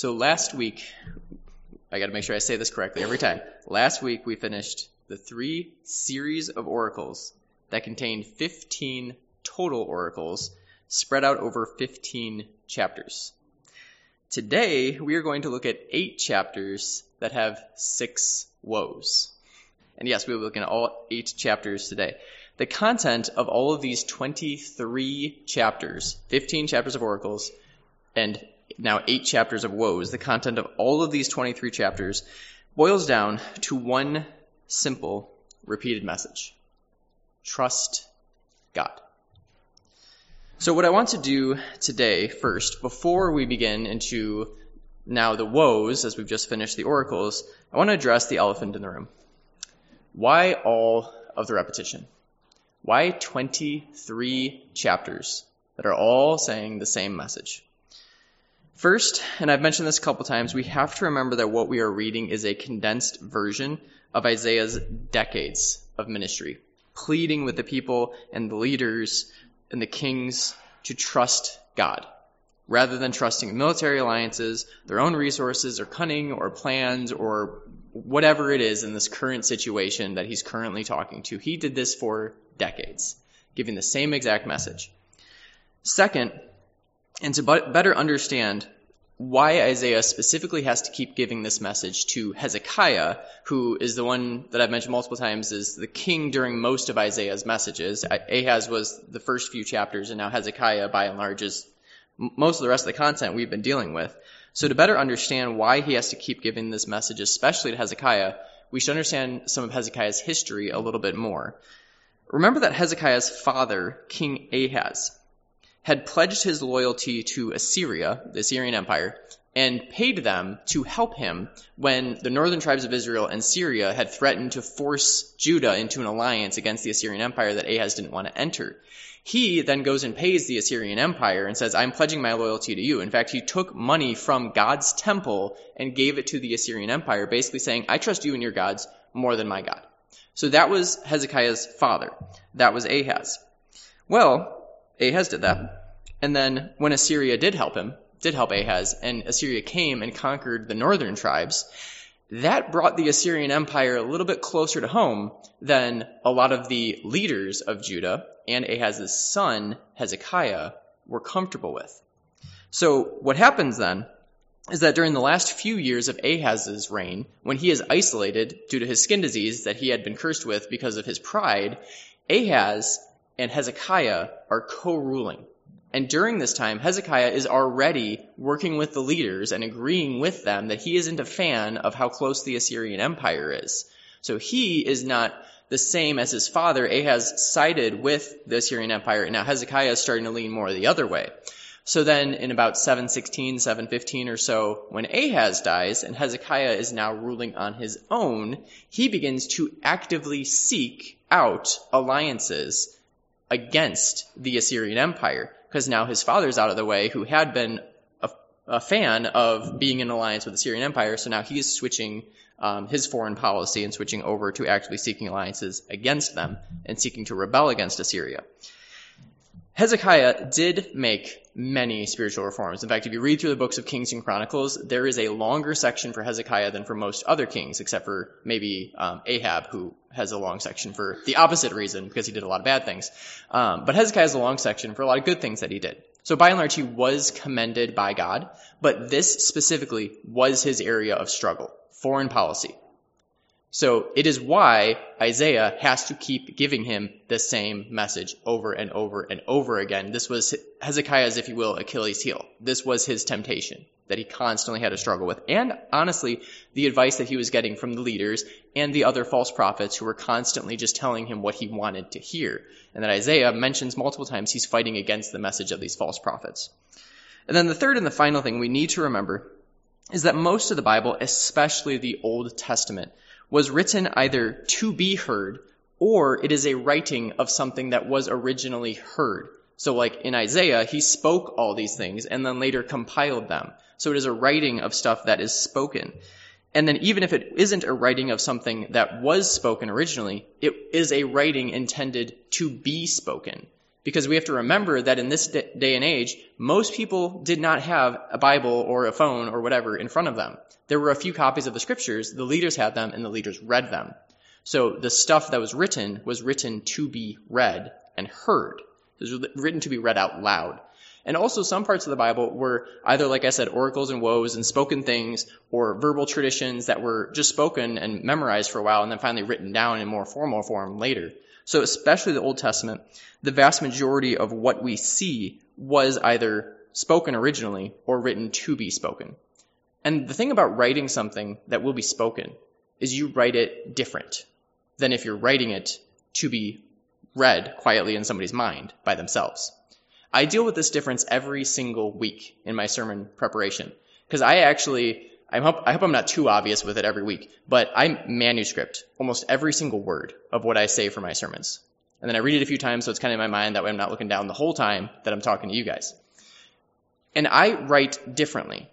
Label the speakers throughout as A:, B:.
A: So last week, I got to make sure I say this correctly every time. Last week we finished the three series of oracles that contained 15 total oracles spread out over 15 chapters. Today we are going to look at eight chapters that have six woes. And yes, we will be looking at all eight chapters today. The content of all of these 23 chapters, 15 chapters of oracles, and now eight chapters of woes, the content of all of these 23 chapters boils down to one simple, repeated message. Trust God. So what I want to do today first, before we begin into now the woes, as we've just finished the oracles, I want to address the elephant in the room. Why all of the repetition? Why 23 chapters that are all saying the same message? First, and I've mentioned this a couple times, we have to remember that what we are reading is a condensed version of Isaiah's decades of ministry, pleading with the people and the leaders and the kings to trust God rather than trusting military alliances, their own resources or cunning or plans or whatever it is in this current situation that he's currently talking to. He did this for decades, giving the same exact message. Second, and to better understand why Isaiah specifically has to keep giving this message to Hezekiah, who is the one that I've mentioned multiple times is the king during most of Isaiah's messages. Ahaz was the first few chapters, and now Hezekiah, by and large, is most of the rest of the content we've been dealing with. So to better understand why he has to keep giving this message, especially to Hezekiah, we should understand some of Hezekiah's history a little bit more. Remember that Hezekiah's father, King Ahaz, had pledged his loyalty to Assyria, the Assyrian Empire, and paid them to help him when the northern tribes of Israel and Syria had threatened to force Judah into an alliance against the Assyrian Empire that Ahaz didn't want to enter. He then goes and pays the Assyrian Empire and says, I'm pledging my loyalty to you. In fact, he took money from God's temple and gave it to the Assyrian Empire, basically saying, I trust you and your gods more than my God. So that was Hezekiah's father. That was Ahaz. Well, Ahaz did that. And then when Assyria did help him, did help Ahaz, and Assyria came and conquered the northern tribes, that brought the Assyrian Empire a little bit closer to home than a lot of the leaders of Judah and Ahaz's son, Hezekiah, were comfortable with. So what happens then is that during the last few years of Ahaz's reign, when he is isolated due to his skin disease that he had been cursed with because of his pride, Ahaz and Hezekiah are co-ruling. And during this time, Hezekiah is already working with the leaders and agreeing with them that he isn't a fan of how close the Assyrian Empire is. So he is not the same as his father. Ahaz sided with the Assyrian Empire, and now Hezekiah is starting to lean more the other way. So then in about 716, 715 or so, when Ahaz dies and Hezekiah is now ruling on his own, he begins to actively seek out alliances against the Assyrian Empire because now his father's out of the way, who had been a, a fan of being in alliance with the Assyrian Empire. So now he's switching um, his foreign policy and switching over to actually seeking alliances against them and seeking to rebel against Assyria. Hezekiah did make many spiritual reforms. In fact, if you read through the books of Kings and Chronicles, there is a longer section for Hezekiah than for most other kings, except for maybe um, Ahab, who has a long section for the opposite reason, because he did a lot of bad things. Um, but Hezekiah has a long section for a lot of good things that he did. So by and large, he was commended by God, but this specifically was his area of struggle, foreign policy. So it is why Isaiah has to keep giving him the same message over and over and over again. This was Hezekiah's, if you will, Achilles heel. This was his temptation that he constantly had to struggle with. And honestly, the advice that he was getting from the leaders and the other false prophets who were constantly just telling him what he wanted to hear. And that Isaiah mentions multiple times he's fighting against the message of these false prophets. And then the third and the final thing we need to remember is that most of the Bible, especially the Old Testament, was written either to be heard or it is a writing of something that was originally heard. So like in Isaiah, he spoke all these things and then later compiled them. So it is a writing of stuff that is spoken. And then even if it isn't a writing of something that was spoken originally, it is a writing intended to be spoken. Because we have to remember that in this day and age, most people did not have a Bible or a phone or whatever in front of them. There were a few copies of the scriptures, the leaders had them, and the leaders read them. So the stuff that was written was written to be read and heard. It was written to be read out loud. And also some parts of the Bible were either, like I said, oracles and woes and spoken things or verbal traditions that were just spoken and memorized for a while and then finally written down in more formal form later. So especially the Old Testament, the vast majority of what we see was either spoken originally or written to be spoken. And the thing about writing something that will be spoken is you write it different than if you're writing it to be read quietly in somebody's mind by themselves. I deal with this difference every single week in my sermon preparation because I actually I hope, I hope I'm not too obvious with it every week, but I manuscript almost every single word of what I say for my sermons. And then I read it a few times so it's kind of in my mind that way I'm not looking down the whole time that I'm talking to you guys. And I write differently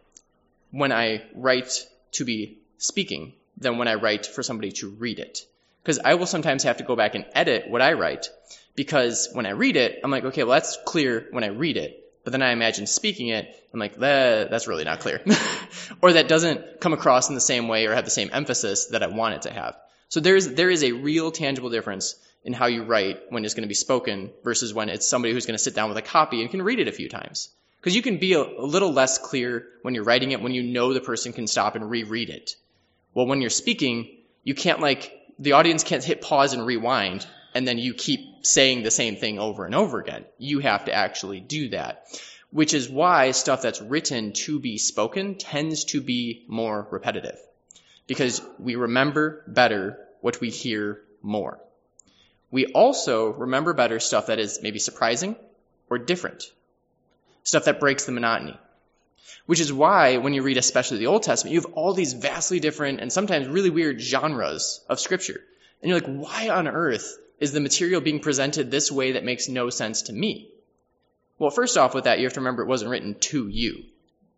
A: when I write to be speaking than when I write for somebody to read it. Because I will sometimes have to go back and edit what I write because when I read it, I'm like, okay, well, that's clear when I read it. But then I imagine speaking it, I'm like, that, that's really not clear. or that doesn't come across in the same way or have the same emphasis that I want it to have. So there's, there is a real tangible difference in how you write when it's going to be spoken versus when it's somebody who's going to sit down with a copy and can read it a few times. Because you can be a, a little less clear when you're writing it when you know the person can stop and reread it. Well, when you're speaking, you can't like, the audience can't hit pause and rewind and then you keep saying the same thing over and over again. You have to actually do that. Which is why stuff that's written to be spoken tends to be more repetitive. Because we remember better what we hear more. We also remember better stuff that is maybe surprising or different. Stuff that breaks the monotony. Which is why when you read especially the Old Testament, you have all these vastly different and sometimes really weird genres of scripture. And you're like, why on earth is the material being presented this way that makes no sense to me? Well, first off with that, you have to remember it wasn't written to you.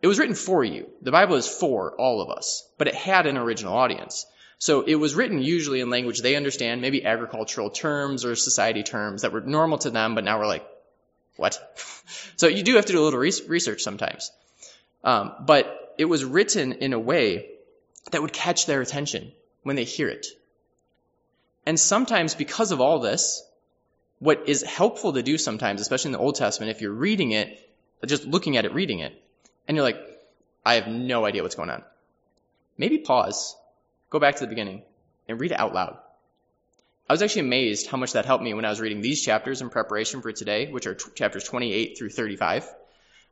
A: It was written for you. The Bible is for all of us, but it had an original audience. So it was written usually in language they understand, maybe agricultural terms or society terms that were normal to them, but now we're like, what? so you do have to do a little research sometimes. Um, but it was written in a way that would catch their attention when they hear it. And sometimes because of all this, what is helpful to do sometimes, especially in the Old Testament, if you're reading it, just looking at it, reading it, and you're like, I have no idea what's going on. Maybe pause, go back to the beginning, and read it out loud. I was actually amazed how much that helped me when I was reading these chapters in preparation for today, which are t- chapters 28 through 35.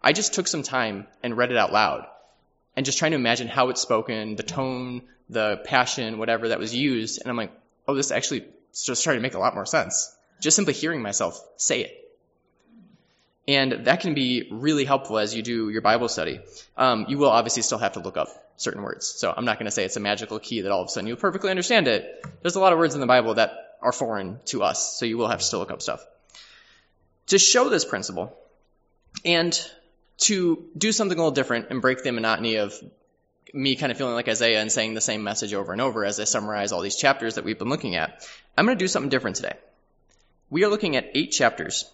A: I just took some time and read it out loud and just trying to imagine how it's spoken, the tone, the passion, whatever that was used. And I'm like, oh, this actually just started to make a lot more sense. Just simply hearing myself say it. And that can be really helpful as you do your Bible study. Um, you will obviously still have to look up certain words. So I'm not going to say it's a magical key that all of a sudden you'll perfectly understand it. There's a lot of words in the Bible that are foreign to us, so you will have to still look up stuff. To show this principle, and to do something a little different and break the monotony of me kind of feeling like Isaiah and saying the same message over and over as I summarize all these chapters that we've been looking at, I'm going to do something different today. We are looking at eight chapters,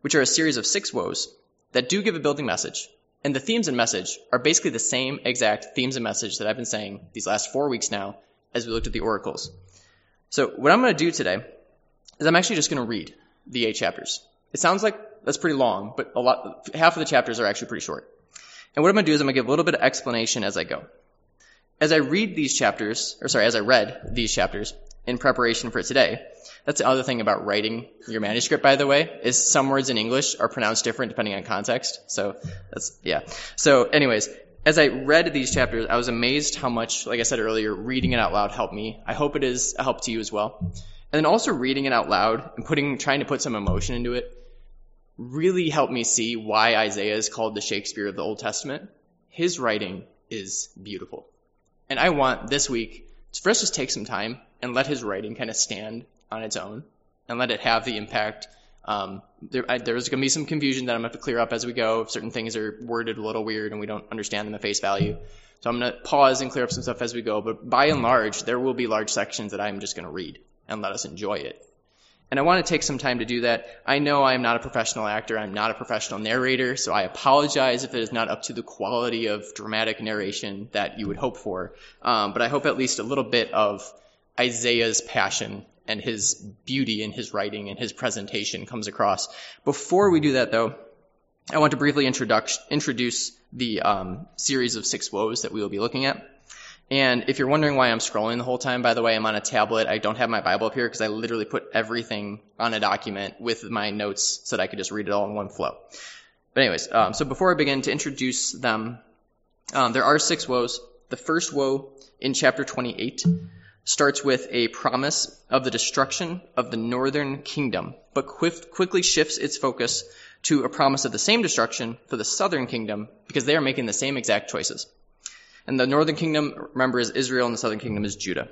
A: which are a series of six woes that do give a building message. And the themes and message are basically the same exact themes and message that I've been saying these last four weeks now as we looked at the oracles. So what I'm going to do today is I'm actually just going to read the eight chapters. It sounds like that's pretty long, but a lot, half of the chapters are actually pretty short. And what I'm going to do is I'm going to give a little bit of explanation as I go. As I read these chapters, or sorry, as I read these chapters in preparation for today, that's the other thing about writing your manuscript, by the way, is some words in English are pronounced different depending on context. So that's, yeah. So anyways, as I read these chapters, I was amazed how much, like I said earlier, reading it out loud helped me. I hope it is a help to you as well. And then also reading it out loud and putting, trying to put some emotion into it really helped me see why Isaiah is called the Shakespeare of the Old Testament. His writing is beautiful. And I want this week to just take some time and let his writing kind of stand on its own and let it have the impact. Um, there, there's going to be some confusion that I'm going to have to clear up as we go. Certain things are worded a little weird and we don't understand them at face value. So I'm going to pause and clear up some stuff as we go. But by and large, there will be large sections that I'm just going to read and let us enjoy it. And I want to take some time to do that. I know I'm not a professional actor. I'm not a professional narrator, so I apologize if it is not up to the quality of dramatic narration that you would hope for. Um, but I hope at least a little bit of Isaiah's passion and his beauty in his writing and his presentation comes across. Before we do that, though, I want to briefly introduce the um, series of six woes that we will be looking at. And if you're wondering why I'm scrolling the whole time, by the way, I'm on a tablet. I don't have my Bible up here because I literally put everything on a document with my notes so that I could just read it all in one flow. But anyways, um, so before I begin to introduce them, um, there are six woes. The first woe in chapter 28 starts with a promise of the destruction of the northern kingdom, but quickly shifts its focus to a promise of the same destruction for the southern kingdom because they are making the same exact choices. And the northern kingdom, remember, is Israel, and the southern kingdom is Judah.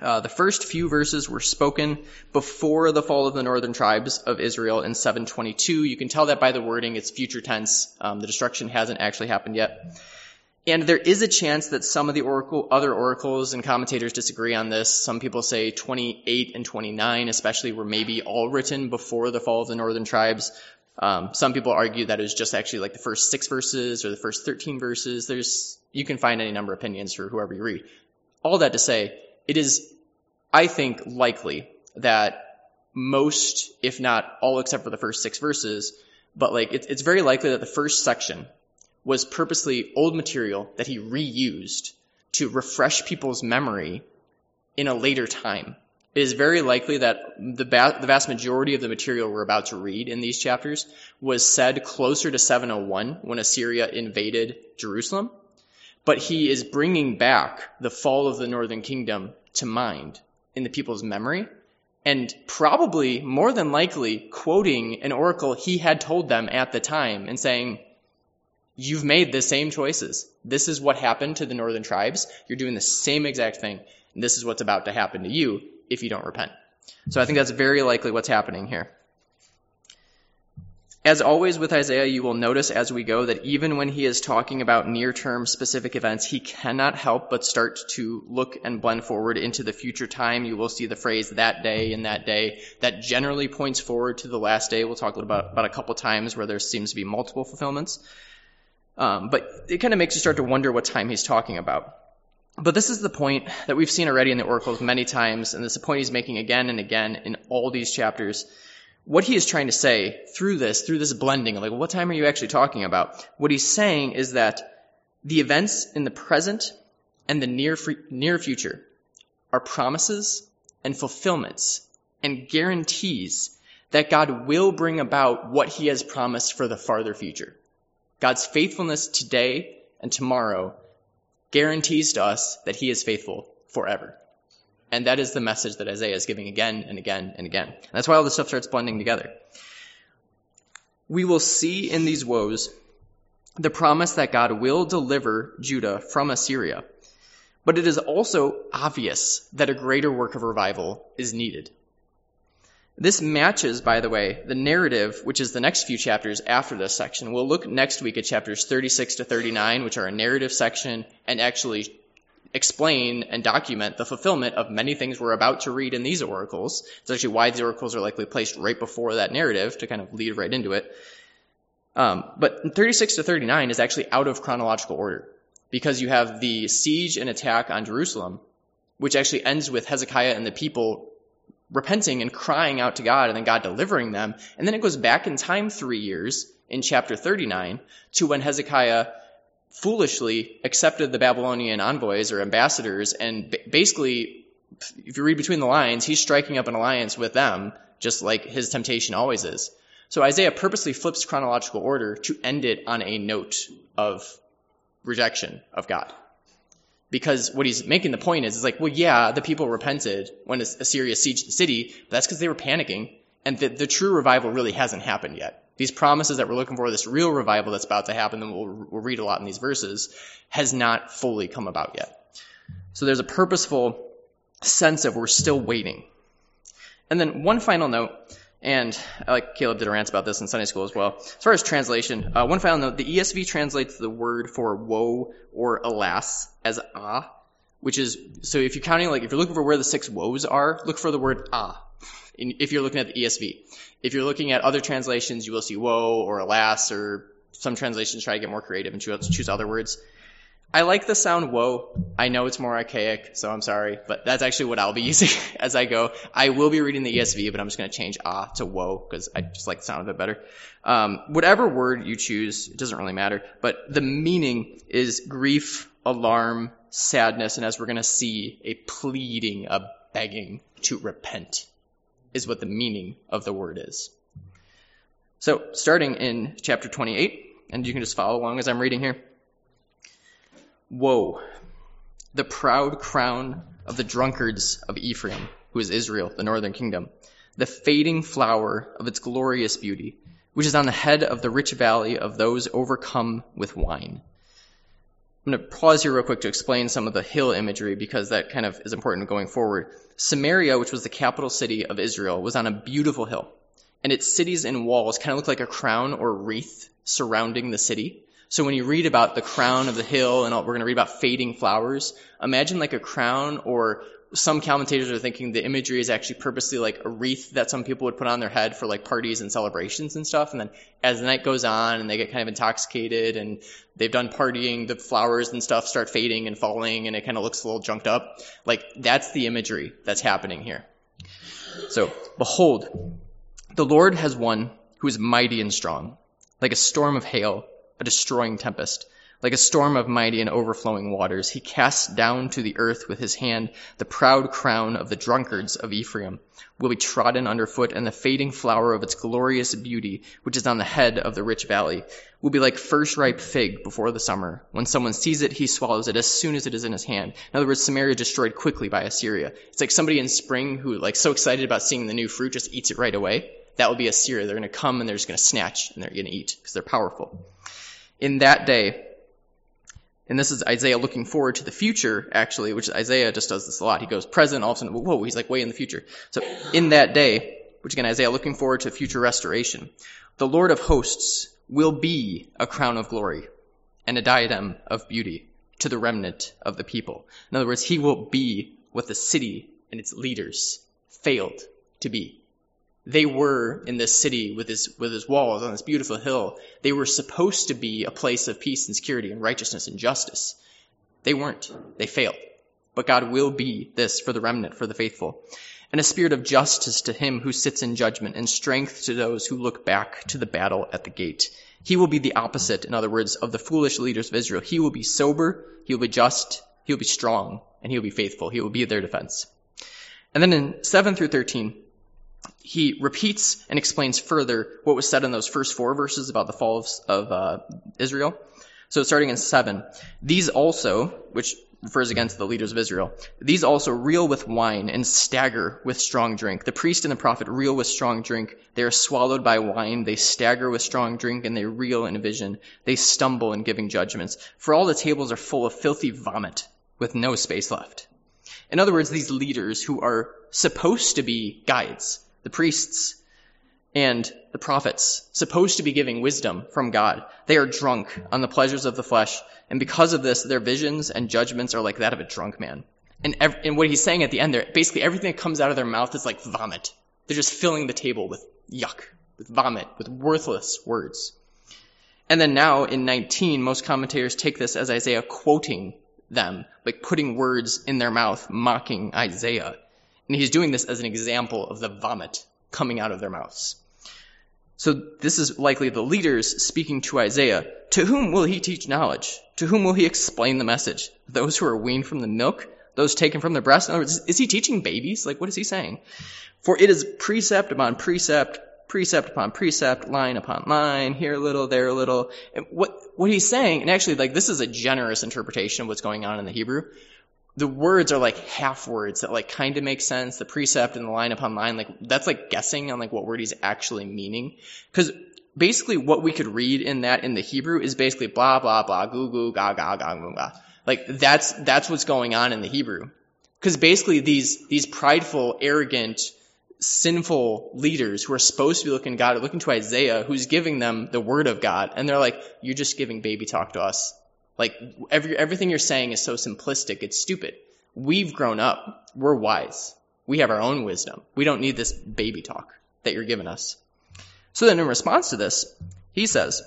A: Uh, the first few verses were spoken before the fall of the northern tribes of Israel in 722. You can tell that by the wording; it's future tense. Um, the destruction hasn't actually happened yet. And there is a chance that some of the oracle, other oracles and commentators disagree on this. Some people say 28 and 29, especially, were maybe all written before the fall of the northern tribes. Um, some people argue that it was just actually like the first six verses or the first 13 verses. There's, you can find any number of opinions for whoever you read. All that to say, it is, I think, likely that most, if not all except for the first six verses, but like it's, it's very likely that the first section was purposely old material that he reused to refresh people's memory in a later time. It is very likely that the, ba- the vast majority of the material we're about to read in these chapters was said closer to 701 when Assyria invaded Jerusalem. But he is bringing back the fall of the northern kingdom to mind in the people's memory and probably more than likely quoting an oracle he had told them at the time and saying, You've made the same choices. This is what happened to the northern tribes. You're doing the same exact thing. And this is what's about to happen to you if you don't repent. So I think that's very likely what's happening here. As always with Isaiah, you will notice as we go that even when he is talking about near term specific events, he cannot help but start to look and blend forward into the future time. You will see the phrase that day and that day that generally points forward to the last day. We'll talk about, about a couple times where there seems to be multiple fulfillments. Um, but it kind of makes you start to wonder what time he's talking about. But this is the point that we've seen already in the oracles many times, and this is the point he's making again and again in all these chapters. What he is trying to say through this, through this blending, like what time are you actually talking about? What he's saying is that the events in the present and the near, near future are promises and fulfillments and guarantees that God will bring about what he has promised for the farther future. God's faithfulness today and tomorrow guarantees to us that he is faithful forever. And that is the message that Isaiah is giving again and again and again. And that's why all this stuff starts blending together. We will see in these woes the promise that God will deliver Judah from Assyria. But it is also obvious that a greater work of revival is needed. This matches, by the way, the narrative, which is the next few chapters after this section. We'll look next week at chapters 36 to 39, which are a narrative section, and actually explain and document the fulfillment of many things we're about to read in these oracles. It's actually why these oracles are likely placed right before that narrative to kind of lead right into it. Um, but 36 to 39 is actually out of chronological order because you have the siege and attack on Jerusalem, which actually ends with Hezekiah and the people repenting and crying out to God and then God delivering them. And then it goes back in time three years in chapter 39 to when Hezekiah foolishly accepted the Babylonian envoys or ambassadors and basically, if you read between the lines, he's striking up an alliance with them, just like his temptation always is. So Isaiah purposely flips chronological order to end it on a note of rejection of God because what he's making the point is, is like, well, yeah, the people repented when Assyria sieged the city, but that's because they were panicking, and the, the true revival really hasn't happened yet. These promises that we're looking for, this real revival that's about to happen, and we'll, we'll read a lot in these verses, has not fully come about yet. So there's a purposeful sense of we're still waiting. And then one final note and I like Caleb did a rant about this in Sunday school as well. As far as translation, uh, one final note: the ESV translates the word for woe or alas as ah, which is so if you're counting like if you're looking for where the six woes are, look for the word ah. In, if you're looking at the ESV, if you're looking at other translations, you will see woe or alas, or some translations try to get more creative and choose, other words. I like the sound woe. I know it's more archaic, so I'm sorry, but that's actually what I'll be using as I go. I will be reading the ESV, but I'm just going to change ah to woe because I just like the sound of it better. Um, whatever word you choose, it doesn't really matter, but the meaning is grief, alarm, sadness, and as we're going to see, a pleading, a begging to repent is what the meaning of the word is. So, starting in chapter 28, and you can just follow along as I'm reading here. Woe, the proud crown of the drunkards of Ephraim, who is Israel, the northern kingdom, the fading flower of its glorious beauty, which is on the head of the rich valley of those overcome with wine. I'm going to pause here real quick to explain some of the hill imagery because that kind of is important going forward. Samaria, which was the capital city of Israel, was on a beautiful hill, and its cities and walls kind of look like a crown or wreath surrounding the city. So when you read about the crown of the hill and we're going to read about fading flowers, imagine like a crown or some commentators are thinking the imagery is actually purposely like a wreath that some people would put on their head for like parties and celebrations and stuff. And then as the night goes on and they get kind of intoxicated and they've done partying, the flowers and stuff start fading and falling and it kind of looks a little junked up. Like that's the imagery that's happening here. So behold, the Lord has one who is mighty and strong, like a storm of hail a destroying tempest. Like a storm of mighty and overflowing waters, he casts down to the earth with his hand the proud crown of the drunkards of Ephraim, will be trodden underfoot, and the fading flower of its glorious beauty, which is on the head of the rich valley, will be like first ripe fig before the summer. When someone sees it, he swallows it as soon as it is in his hand. In other words, Samaria destroyed quickly by Assyria. It's like somebody in spring who, like, so excited about seeing the new fruit, just eats it right away. That will be Assyria. They're going to come and they're just going to snatch and they're going to eat because they're powerful in that day, and this is Isaiah looking forward to the future, actually, which Isaiah just does this a lot. He goes present, all of a sudden, whoa, he's like way in the future. So in that day, which again, Isaiah looking forward to future restoration, the Lord of hosts will be a crown of glory and a diadem of beauty to the remnant of the people. In other words, he will be what the city and its leaders failed to be they were in this city with his with his walls on this beautiful hill. They were supposed to be a place of peace and security and righteousness and justice. They weren't. They failed. But God will be this for the remnant, for the faithful. And a spirit of justice to him who sits in judgment and strength to those who look back to the battle at the gate. He will be the opposite, in other words, of the foolish leaders of Israel. He will be sober, he will be just, he will be strong, and he will be faithful. He will be their defense. And then in 7 through 13, he repeats and explains further what was said in those first four verses about the fall of, of uh, Israel. So starting in seven, these also, which refers again to the leaders of Israel, these also reel with wine and stagger with strong drink. The priest and the prophet reel with strong drink. They are swallowed by wine. They stagger with strong drink and they reel in vision. They stumble in giving judgments. For all the tables are full of filthy vomit with no space left. In other words, these leaders who are supposed to be guides, the priests and the prophets, supposed to be giving wisdom from God. They are drunk on the pleasures of the flesh, and because of this, their visions and judgments are like that of a drunk man. And, ev- and what he's saying at the end there, basically everything that comes out of their mouth is like vomit. They're just filling the table with yuck, with vomit, with worthless words. And then now in 19, most commentators take this as Isaiah quoting them, like putting words in their mouth, mocking Isaiah. And he's doing this as an example of the vomit coming out of their mouths. So this is likely the leaders speaking to Isaiah. To whom will he teach knowledge? To whom will he explain the message? Those who are weaned from the milk? Those taken from the breast? In other words, is he teaching babies? Like, what is he saying? For it is precept upon precept, precept upon precept, line upon line, here a little, there a little. And what, what he's saying, and actually, like, this is a generous interpretation of what's going on in the Hebrew the words are like half words that like kind of make sense. The precept and the line upon line, like that's like guessing on like what word he's actually meaning. Cause basically what we could read in that in the Hebrew is basically blah, blah, blah, goo, goo, ga, ga, ga, goo, ga. Like that's, that's what's going on in the Hebrew. Cause basically these, these prideful, arrogant, sinful leaders who are supposed to be looking God are looking to Isaiah who's giving them the word of God. And they're like, you're just giving baby talk to us. Like every, everything you're saying is so simplistic, it's stupid. We've grown up. We're wise. We have our own wisdom. We don't need this baby talk that you're giving us. So then in response to this, he says,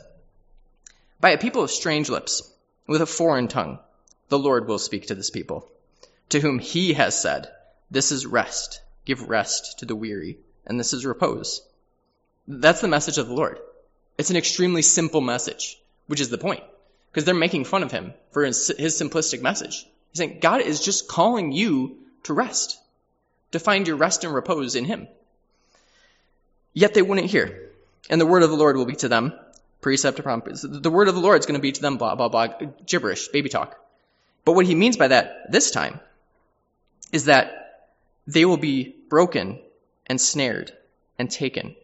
A: By a people of strange lips, with a foreign tongue, the Lord will speak to this people, to whom he has said, This is rest. Give rest to the weary, and this is repose. That's the message of the Lord. It's an extremely simple message, which is the point, because they're making fun of him for his, his simplistic message. He's saying God is just calling you to rest, to find your rest and repose in him. Yet they wouldn't hear. And the word of the Lord will be to them precept to prompt. The word of the Lord is going to be to them blah, blah, blah, gibberish, baby talk. But what he means by that this time is that they will be broken and snared and taken.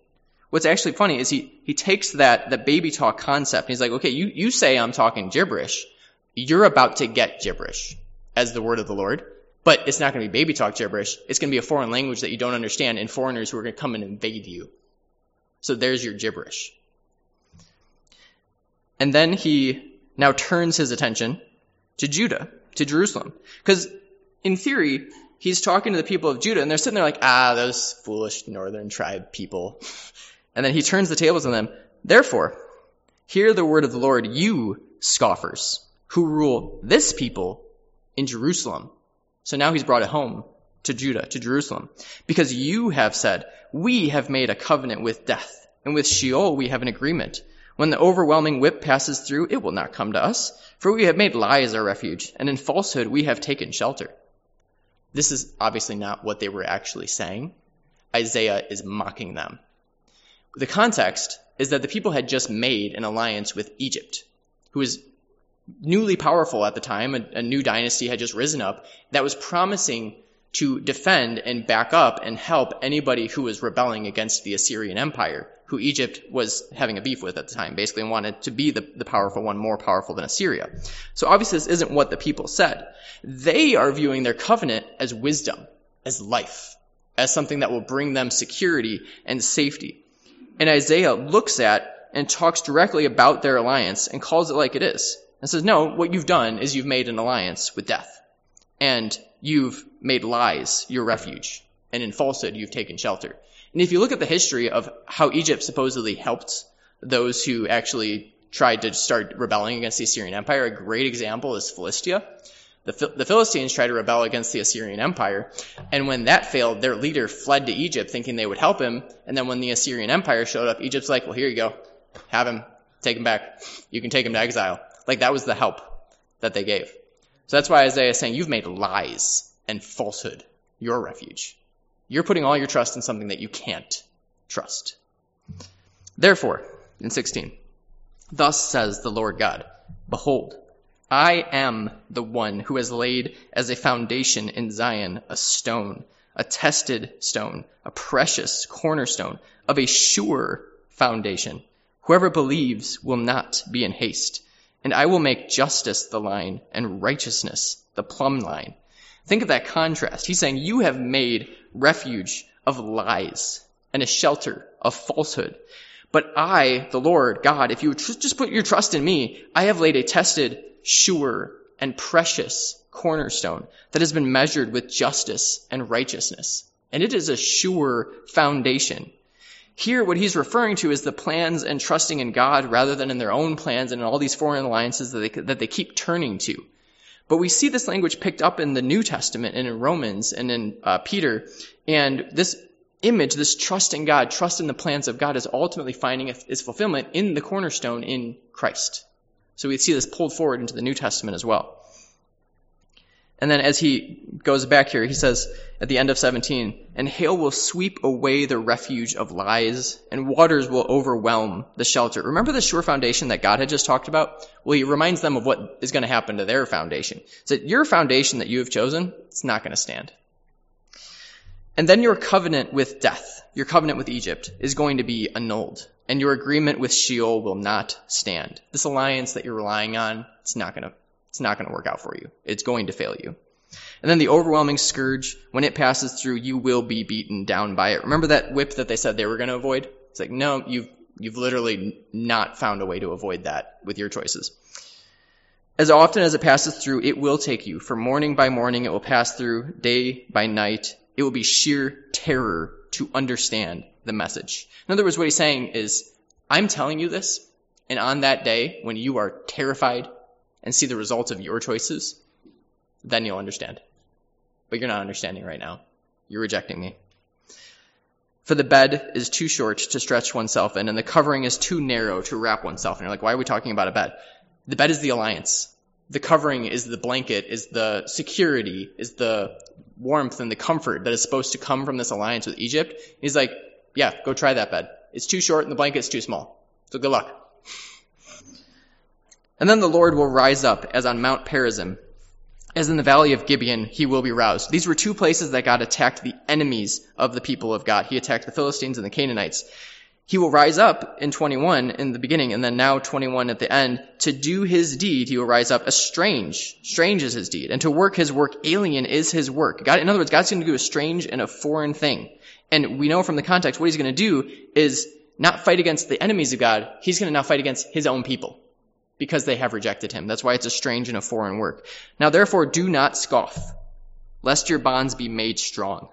A: What's actually funny is he, he takes that, that baby talk concept and he's like, okay, you, you say I'm talking gibberish. You're about to get gibberish as the word of the Lord, but it's not going to be baby talk gibberish. It's going to be a foreign language that you don't understand and foreigners who are going to come and invade you. So there's your gibberish. And then he now turns his attention to Judah, to Jerusalem. Because in theory, he's talking to the people of Judah and they're sitting there like, ah, those foolish northern tribe people. And then he turns the tables on them. Therefore, hear the word of the Lord, you scoffers who rule this people in Jerusalem. So now he's brought it home to Judah, to Jerusalem. Because you have said, we have made a covenant with death, and with Sheol we have an agreement. When the overwhelming whip passes through, it will not come to us, for we have made lies our refuge, and in falsehood we have taken shelter. This is obviously not what they were actually saying. Isaiah is mocking them. The context is that the people had just made an alliance with Egypt, who was newly powerful at the time. A, a, new dynasty had just risen up that was promising to defend and back up and help anybody who was rebelling against the Assyrian Empire, who Egypt was having a beef with at the time, basically wanted to be the, the powerful one, more powerful than Assyria. So obviously this isn't what the people said. They are viewing their covenant as wisdom, as life, as something that will bring them security and safety. And Isaiah looks at and talks directly about their alliance and calls it like it is. And says, no, what you've done is you've made an alliance with death. And you've made lies your refuge. And in falsehood, you've taken shelter. And if you look at the history of how Egypt supposedly helped those who actually tried to start rebelling against the Assyrian Empire, a great example is Philistia. The, the Philistines tried to rebel against the Assyrian Empire, and when that failed, their leader fled to Egypt thinking they would help him, and then when the Assyrian Empire showed up, Egypt's like, well, here you go. Have him. Take him back. You can take him to exile. Like that was the help that they gave. So that's why Isaiah is saying, you've made lies and falsehood your refuge. You're putting all your trust in something that you can't trust. Therefore, in 16, thus says the Lord God, behold, I am the one who has laid as a foundation in Zion a stone, a tested stone, a precious cornerstone of a sure foundation. Whoever believes will not be in haste. And I will make justice the line and righteousness the plumb line. Think of that contrast. He's saying, you have made refuge of lies and a shelter of falsehood. But I, the Lord God, if you would just put your trust in me, I have laid a tested sure, and precious cornerstone that has been measured with justice and righteousness. And it is a sure foundation. Here, what he's referring to is the plans and trusting in God rather than in their own plans and in all these foreign alliances that they, that they keep turning to. But we see this language picked up in the New Testament and in Romans and in uh, Peter. And this image, this trust in God, trust in the plans of God is ultimately finding its fulfillment in the cornerstone in Christ. So we see this pulled forward into the New Testament as well. And then as he goes back here, he says at the end of 17, and hail will sweep away the refuge of lies, and waters will overwhelm the shelter. Remember the sure foundation that God had just talked about? Well, he reminds them of what is going to happen to their foundation. So that your foundation that you have chosen, it's not going to stand. And then your covenant with death, your covenant with Egypt, is going to be annulled and your agreement with Sheol will not stand. This alliance that you're relying on, it's not gonna, it's not gonna work out for you. It's going to fail you. And then the overwhelming scourge, when it passes through, you will be beaten down by it. Remember that whip that they said they were gonna avoid? It's like, no, you've, you've literally not found a way to avoid that with your choices. As often as it passes through, it will take you. For morning by morning, it will pass through, day by night. It will be sheer terror to understand the message. In other words, what he's saying is, I'm telling you this, and on that day, when you are terrified and see the results of your choices, then you'll understand. But you're not understanding right now. You're rejecting me. For the bed is too short to stretch oneself in, and the covering is too narrow to wrap oneself in. You're like, why are we talking about a bed? The bed is the alliance. The covering is the blanket, is the security, is the warmth and the comfort that is supposed to come from this alliance with Egypt. He's like, yeah, go try that bed. It's too short and the blanket's too small. So good luck. And then the Lord will rise up as on Mount Perazim. As in the valley of Gibeon, he will be roused. These were two places that God attacked the enemies of the people of God. He attacked the Philistines and the Canaanites. He will rise up in 21 in the beginning and then now 21 at the end. To do his deed, he will rise up as strange. Strange is his deed. And to work his work, alien is his work. God, in other words, God's going to do a strange and a foreign thing. And we know from the context what he's going to do is not fight against the enemies of God. He's going to now fight against his own people because they have rejected him. That's why it's a strange and a foreign work. Now therefore do not scoff, lest your bonds be made strong.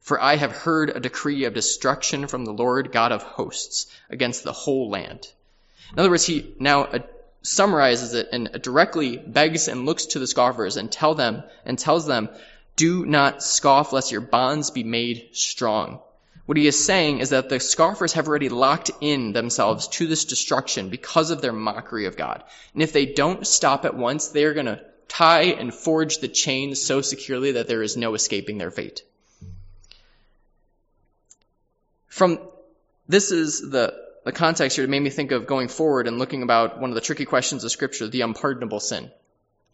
A: For I have heard a decree of destruction from the Lord God of hosts against the whole land. In other words, he now uh, summarizes it and directly begs and looks to the scoffers and tell them and tells them, do not scoff lest your bonds be made strong. What he is saying is that the scoffers have already locked in themselves to this destruction because of their mockery of God. And if they don't stop at once, they're going to tie and forge the chains so securely that there is no escaping their fate. From this is the, the context here that made me think of going forward and looking about one of the tricky questions of Scripture, the unpardonable sin.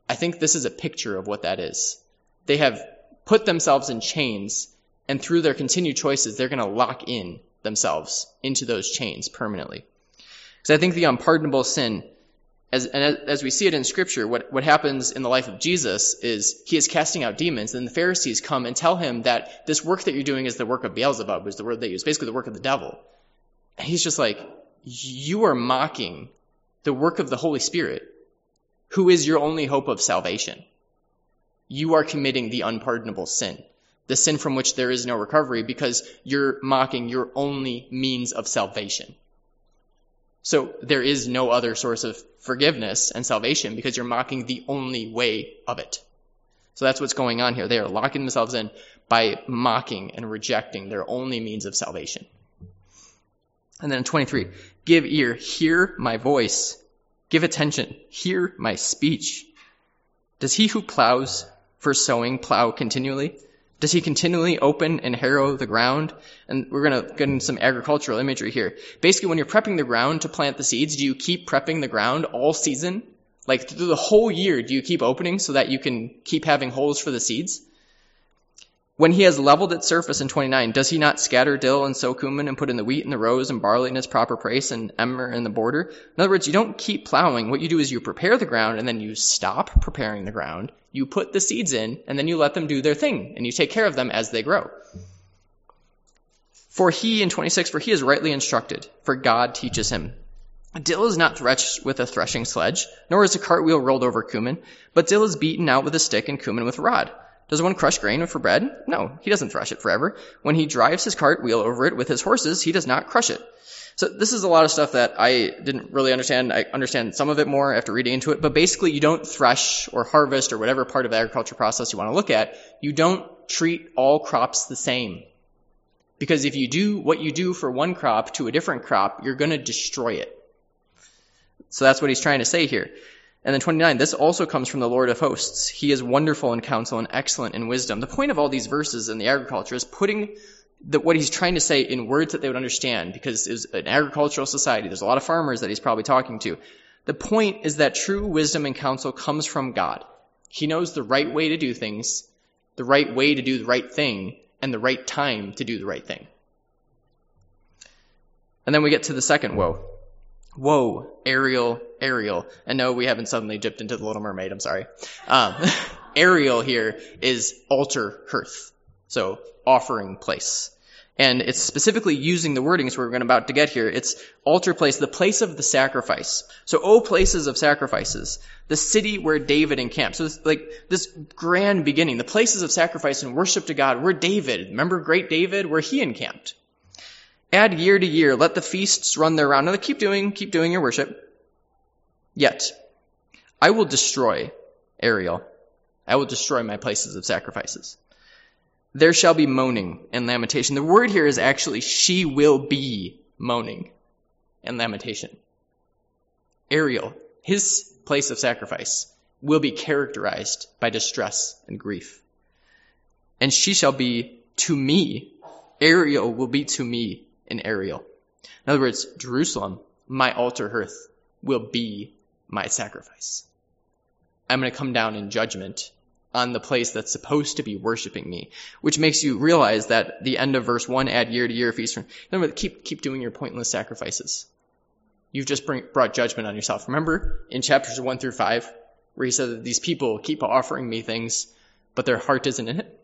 A: I think this is a picture of what that is. They have put themselves in chains, and through their continued choices, they're going to lock in themselves into those chains permanently. Because I think the unpardonable sin, as, and as we see it in Scripture, what, what happens in the life of Jesus is he is casting out demons, and the Pharisees come and tell him that this work that you're doing is the work of Beelzebub, is the word they use, basically the work of the devil. And he's just like, you are mocking the work of the Holy Spirit, who is your only hope of salvation you are committing the unpardonable sin, the sin from which there is no recovery because you're mocking your only means of salvation. So there is no other source of forgiveness and salvation because you're mocking the only way of it. So that's what's going on here. They are locking themselves in by mocking and rejecting their only means of salvation. And then in 23, give ear, hear my voice, give attention, hear my speech. Does he who plows for sowing plow continually? Does he continually open and harrow the ground? And we're going to get into some agricultural imagery here. Basically, when you're prepping the ground to plant the seeds, do you keep prepping the ground all season? Like through the whole year, do you keep opening so that you can keep having holes for the seeds? When he has leveled its surface in 29, does he not scatter dill and sow cumin and put in the wheat and the rows and barley in its proper place and emmer in the border? In other words, you don't keep plowing. What you do is you prepare the ground and then you stop preparing the ground. You put the seeds in and then you let them do their thing and you take care of them as they grow. For he, in 26, for he is rightly instructed, for God teaches him. Dill is not threshed with a threshing sledge, nor is a cartwheel rolled over cumin, but dill is beaten out with a stick and cumin with a rod. Does one crush grain for bread? No, he doesn't thresh it forever. When he drives his cart wheel over it with his horses, he does not crush it. So this is a lot of stuff that I didn't really understand. I understand some of it more after reading into it, but basically you don't thresh or harvest or whatever part of the agriculture process you want to look at. You don't treat all crops the same. Because if you do what you do for one crop to a different crop, you're going to destroy it. So that's what he's trying to say here. And then 29, this also comes from the Lord of hosts. He is wonderful in counsel and excellent in wisdom. The point of all these verses in the agriculture is putting the, what he's trying to say in words that they would understand because it's an agricultural society. There's a lot of farmers that he's probably talking to. The point is that true wisdom and counsel comes from God. He knows the right way to do things, the right way to do the right thing, and the right time to do the right thing. And then we get to the second woe. Woe, Ariel, Ariel. And no, we haven't suddenly dipped into the Little Mermaid, I'm sorry. Um, Ariel here is altar hearth. So, offering place. And it's specifically using the wordings we're about to get here. It's altar place, the place of the sacrifice. So, oh, places of sacrifices, the city where David encamped. So, this, like this grand beginning, the places of sacrifice and worship to God, where David, remember great David, where he encamped. Add year to year, let the feasts run their round. Now, keep doing, keep doing your worship. Yet, I will destroy Ariel. I will destroy my places of sacrifices there shall be moaning and lamentation. The word here is actually she will be moaning and lamentation. Ariel, his place of sacrifice, will be characterized by distress and grief. And she shall be to me, Ariel will be to me an Ariel. In other words, Jerusalem, my altar hearth, will be my sacrifice. I'm going to come down in judgment on the place that's supposed to be worshiping me, which makes you realize that the end of verse 1, add year to year feast. Remember, keep, keep doing your pointless sacrifices. You've just bring, brought judgment on yourself. Remember in chapters 1 through 5, where he said that these people keep offering me things, but their heart isn't in it?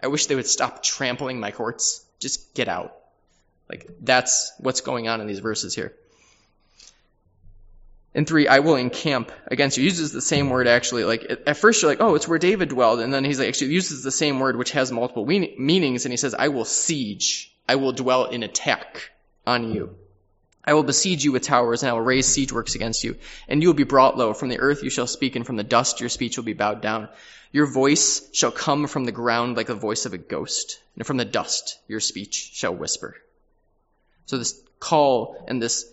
A: I wish they would stop trampling my courts. Just get out. Like, that's what's going on in these verses here. And three, I will encamp against you. Uses the same word actually. Like at first you're like, oh, it's where David dwelled, and then he's like actually uses the same word which has multiple meanings, and he says, I will siege. I will dwell in attack on you. I will besiege you with towers, and I will raise siege works against you. And you will be brought low. From the earth you shall speak, and from the dust your speech will be bowed down. Your voice shall come from the ground like the voice of a ghost, and from the dust your speech shall whisper. So this call and this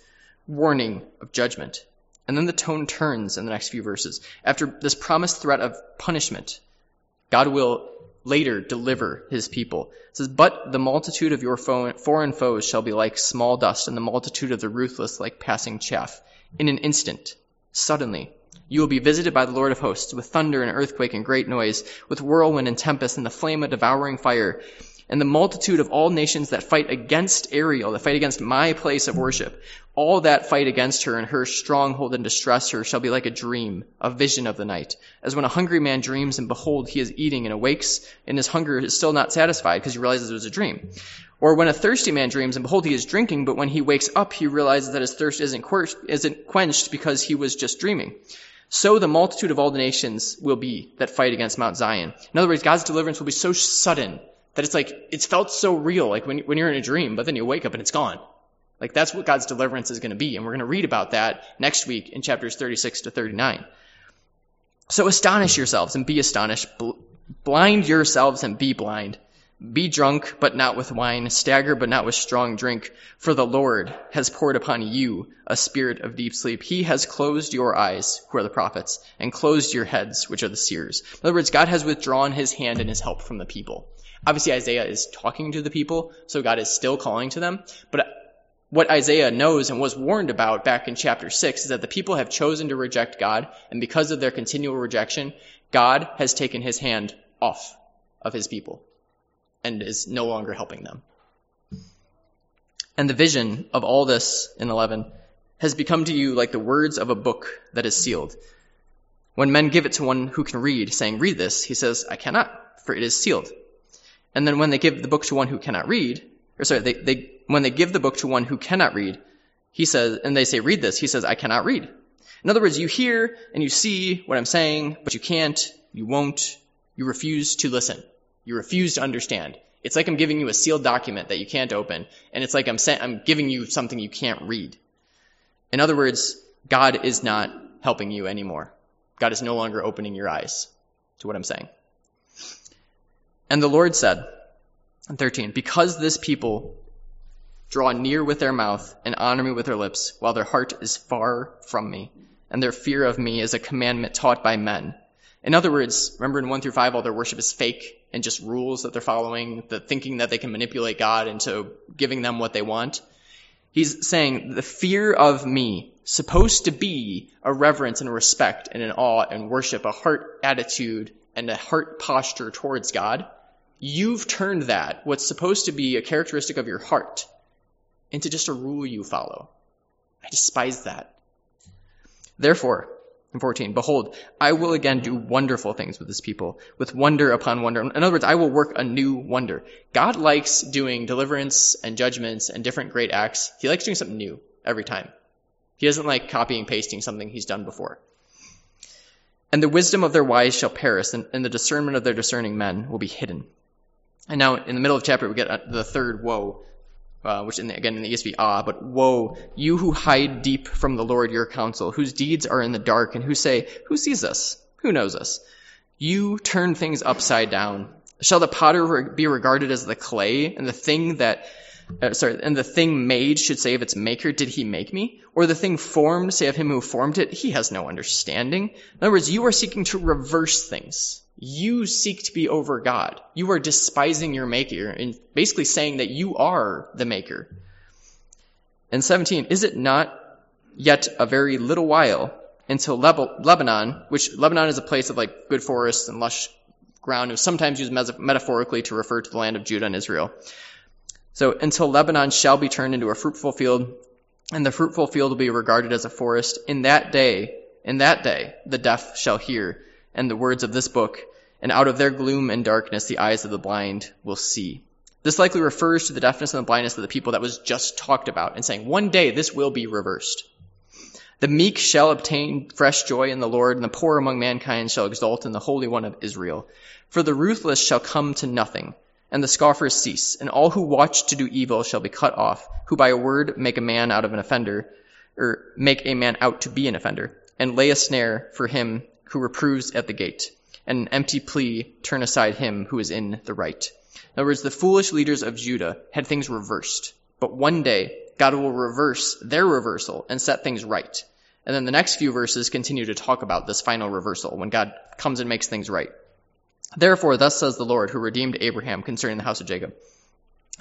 A: warning of judgment and then the tone turns in the next few verses. After this promised threat of punishment, God will later deliver his people. It says, But the multitude of your foreign foes shall be like small dust, and the multitude of the ruthless like passing chaff. In an instant, suddenly, you will be visited by the Lord of hosts with thunder and earthquake and great noise, with whirlwind and tempest and the flame of devouring fire and the multitude of all nations that fight against Ariel, that fight against my place of worship, all that fight against her and her stronghold and distress her shall be like a dream, a vision of the night. As when a hungry man dreams and behold, he is eating and awakes and his hunger is still not satisfied because he realizes it was a dream. Or when a thirsty man dreams and behold, he is drinking, but when he wakes up, he realizes that his thirst isn't, isn't quenched because he was just dreaming. So the multitude of all the nations will be that fight against Mount Zion. In other words, God's deliverance will be so sudden that it's like, it's felt so real, like when, when you're in a dream, but then you wake up and it's gone. Like that's what God's deliverance is going to be. And we're going to read about that next week in chapters 36 to 39. So astonish yourselves and be astonished. blind yourselves and be blind. Be drunk, but not with wine. Stagger, but not with strong drink. For the Lord has poured upon you a spirit of deep sleep. He has closed your eyes, who are the prophets, and closed your heads, which are the seers. In other words, God has withdrawn his hand and his help from the people. Obviously, Isaiah is talking to the people, so God is still calling to them. But what Isaiah knows and was warned about back in chapter 6 is that the people have chosen to reject God, and because of their continual rejection, God has taken his hand off of his people and is no longer helping them. And the vision of all this in 11 has become to you like the words of a book that is sealed. When men give it to one who can read, saying, Read this, he says, I cannot, for it is sealed. And then when they give the book to one who cannot read, or sorry, they, they, when they give the book to one who cannot read, he says, and they say, read this, he says, I cannot read. In other words, you hear and you see what I'm saying, but you can't, you won't, you refuse to listen. You refuse to understand. It's like I'm giving you a sealed document that you can't open, and it's like I'm, I'm giving you something you can't read. In other words, God is not helping you anymore. God is no longer opening your eyes to what I'm saying. And the Lord said, 13, because this people draw near with their mouth and honor me with their lips, while their heart is far from me, and their fear of me is a commandment taught by men. In other words, remember in 1 through 5, all their worship is fake and just rules that they're following, the thinking that they can manipulate God into giving them what they want. He's saying the fear of me, supposed to be a reverence and respect and an awe and worship, a heart attitude and a heart posture towards God, You've turned that, what's supposed to be a characteristic of your heart, into just a rule you follow. I despise that. Therefore, And 14, behold, I will again do wonderful things with this people, with wonder upon wonder. In other words, I will work a new wonder. God likes doing deliverance and judgments and different great acts. He likes doing something new every time. He doesn't like copying pasting something he's done before. And the wisdom of their wise shall perish, and, and the discernment of their discerning men will be hidden. And now in the middle of the chapter, we get the third woe uh, which in the, again in the ESV, ah, but woe, you who hide deep from the Lord your counsel, whose deeds are in the dark, and who say, who sees us? Who knows us? You turn things upside down. Shall the potter be regarded as the clay, and the thing that, uh, sorry, and the thing made should say of its maker, did he make me? Or the thing formed say of him who formed it, he has no understanding. In other words, you are seeking to reverse things you seek to be over God. You are despising your maker and basically saying that you are the maker. And 17, is it not yet a very little while until Lebanon, which Lebanon is a place of like good forests and lush ground, is sometimes used metaphorically to refer to the land of Judah and Israel. So until Lebanon shall be turned into a fruitful field, and the fruitful field will be regarded as a forest, in that day, in that day, the deaf shall hear, and the words of this book, and out of their gloom and darkness the eyes of the blind will see. This likely refers to the deafness and the blindness of the people that was just talked about and saying, one day this will be reversed. The meek shall obtain fresh joy in the Lord, and the poor among mankind shall exult in the Holy One of Israel. For the ruthless shall come to nothing, and the scoffers cease, and all who watch to do evil shall be cut off, who by a word make a man out of an offender, or make a man out to be an offender, and lay a snare for him who reproves at the gate and an empty plea turn aside him who is in the right. In other words, the foolish leaders of Judah had things reversed. But one day, God will reverse their reversal and set things right. And then the next few verses continue to talk about this final reversal when God comes and makes things right. Therefore, thus says the Lord who redeemed Abraham concerning the house of Jacob.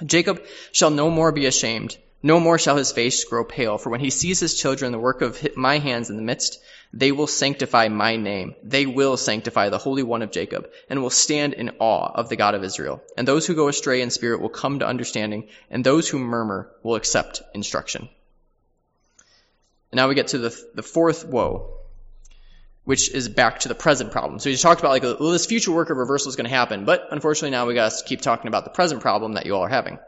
A: Jacob shall no more be ashamed, no more shall his face grow pale, for when he sees his children, the work of my hands in the midst, they will sanctify my name. They will sanctify the Holy One of Jacob and will stand in awe of the God of Israel. And those who go astray in spirit will come to understanding and those who murmur will accept instruction. And now we get to the, the fourth woe, which is back to the present problem. So just talked about like, well, this future work of reversal is going to happen, but unfortunately now we got to keep talking about the present problem that you all are having.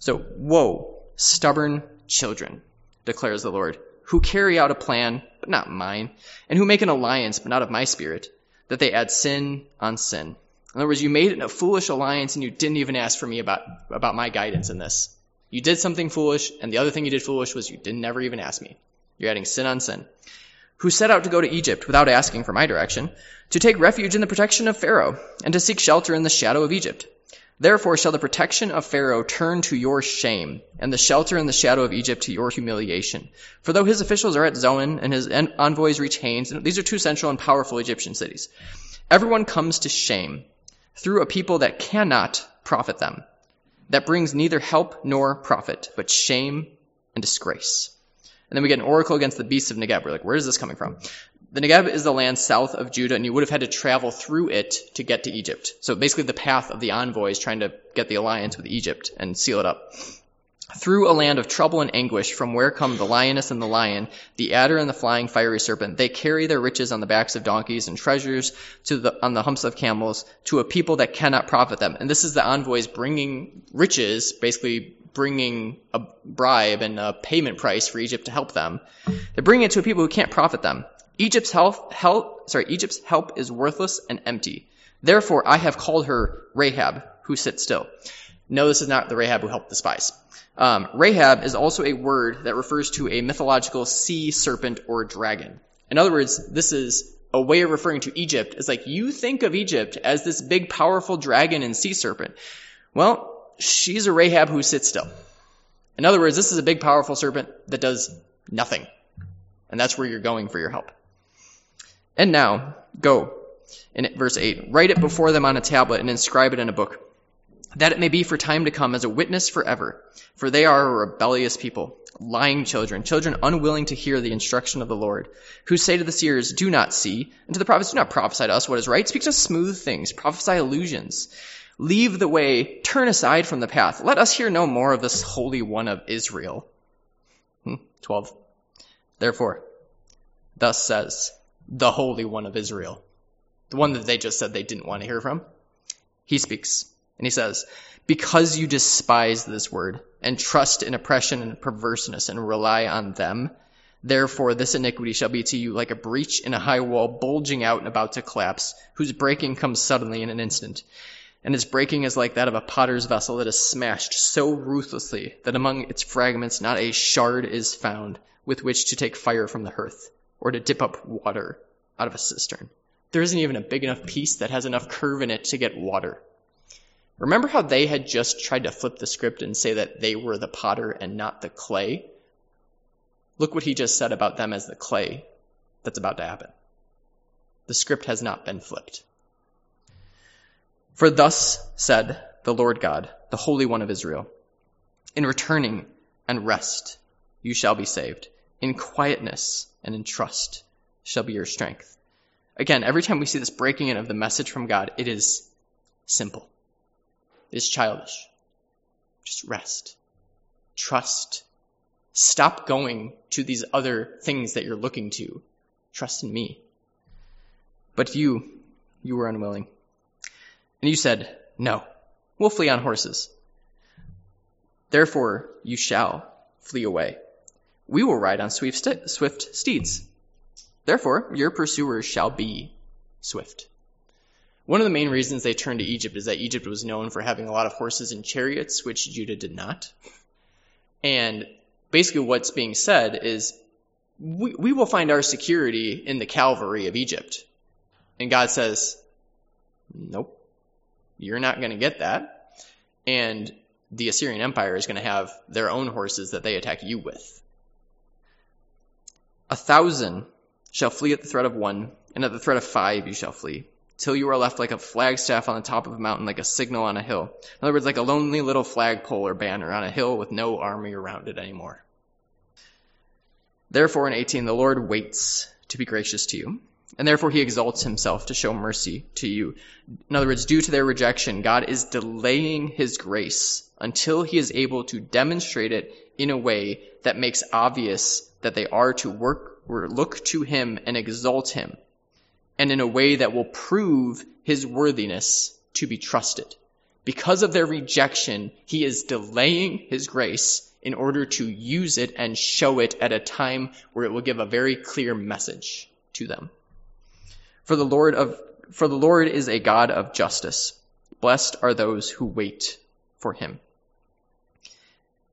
A: So, woe, stubborn children, declares the Lord who carry out a plan, but not mine, and who make an alliance, but not of my spirit, that they add sin on sin. In other words, you made a foolish alliance and you didn't even ask for me about, about my guidance in this. You did something foolish, and the other thing you did foolish was you didn't never even ask me. You're adding sin on sin. Who set out to go to Egypt without asking for my direction, to take refuge in the protection of Pharaoh, and to seek shelter in the shadow of Egypt. Therefore shall the protection of Pharaoh turn to your shame, and the shelter in the shadow of Egypt to your humiliation. For though his officials are at Zoan, and his envoys reach and these are two central and powerful Egyptian cities, everyone comes to shame through a people that cannot profit them, that brings neither help nor profit, but shame and disgrace. And then we get an oracle against the beasts of Negeb. We're like, where is this coming from? The Negev is the land south of Judah, and you would have had to travel through it to get to Egypt. So basically the path of the envoys trying to get the alliance with Egypt and seal it up. Through a land of trouble and anguish, from where come the lioness and the lion, the adder and the flying fiery serpent, they carry their riches on the backs of donkeys and treasures to the, on the humps of camels to a people that cannot profit them. And this is the envoys bringing riches, basically bringing a bribe and a payment price for Egypt to help them. They're bringing it to a people who can't profit them. Egypt's help, help, sorry, Egypt's help is worthless and empty. Therefore, I have called her Rahab, who sits still. No, this is not the Rahab who helped the spies. Um, Rahab is also a word that refers to a mythological sea serpent or dragon. In other words, this is a way of referring to Egypt. It's like you think of Egypt as this big, powerful dragon and sea serpent. Well, she's a Rahab who sits still. In other words, this is a big, powerful serpent that does nothing. And that's where you're going for your help. And now, go. In verse 8, write it before them on a tablet and inscribe it in a book, that it may be for time to come as a witness forever. For they are a rebellious people, lying children, children unwilling to hear the instruction of the Lord, who say to the seers, Do not see, and to the prophets, Do not prophesy to us what is right. Speak to us smooth things, prophesy illusions. Leave the way, turn aside from the path. Let us hear no more of this Holy One of Israel. Hmm, 12. Therefore, thus says the Holy One of Israel, the one that they just said they didn't want to hear from. He speaks, and he says, Because you despise this word, and trust in oppression and perverseness, and rely on them, therefore this iniquity shall be to you like a breach in a high wall bulging out and about to collapse, whose breaking comes suddenly in an instant. And its breaking is like that of a potter's vessel that is smashed so ruthlessly that among its fragments not a shard is found with which to take fire from the hearth, or to dip up water out of a cistern. There isn't even a big enough piece that has enough curve in it to get water. Remember how they had just tried to flip the script and say that they were the potter and not the clay? Look what he just said about them as the clay that's about to happen. The script has not been flipped. For thus said the Lord God, the Holy One of Israel, in returning and rest you shall be saved. In quietness and in trust shall be your strength. Again, every time we see this breaking in of the message from God, it is simple. It is childish. Just rest. Trust. Stop going to these other things that you're looking to. Trust in me. But you, you were unwilling. And you said, No, we'll flee on horses. Therefore you shall flee away. We will ride on swift, swift steeds. Therefore your pursuers shall be swift. One of the main reasons they turned to Egypt is that Egypt was known for having a lot of horses and chariots, which Judah did not. And basically what's being said is we, we will find our security in the cavalry of Egypt. And God says, nope. You're not going to get that. And the Assyrian Empire is going to have their own horses that they attack you with. A thousand shall flee at the threat of one, and at the threat of five you shall flee, till you are left like a flagstaff on the top of a mountain, like a signal on a hill. In other words, like a lonely little flagpole or banner on a hill with no army around it anymore. Therefore, in 18, the Lord waits to be gracious to you and therefore he exalts himself to show mercy to you. In other words, due to their rejection, God is delaying his grace until he is able to demonstrate it in a way that makes obvious that they are to work or look to him and exalt him, and in a way that will prove his worthiness to be trusted. Because of their rejection, he is delaying his grace in order to use it and show it at a time where it will give a very clear message to them. For the Lord of for the Lord is a God of justice. Blessed are those who wait for him.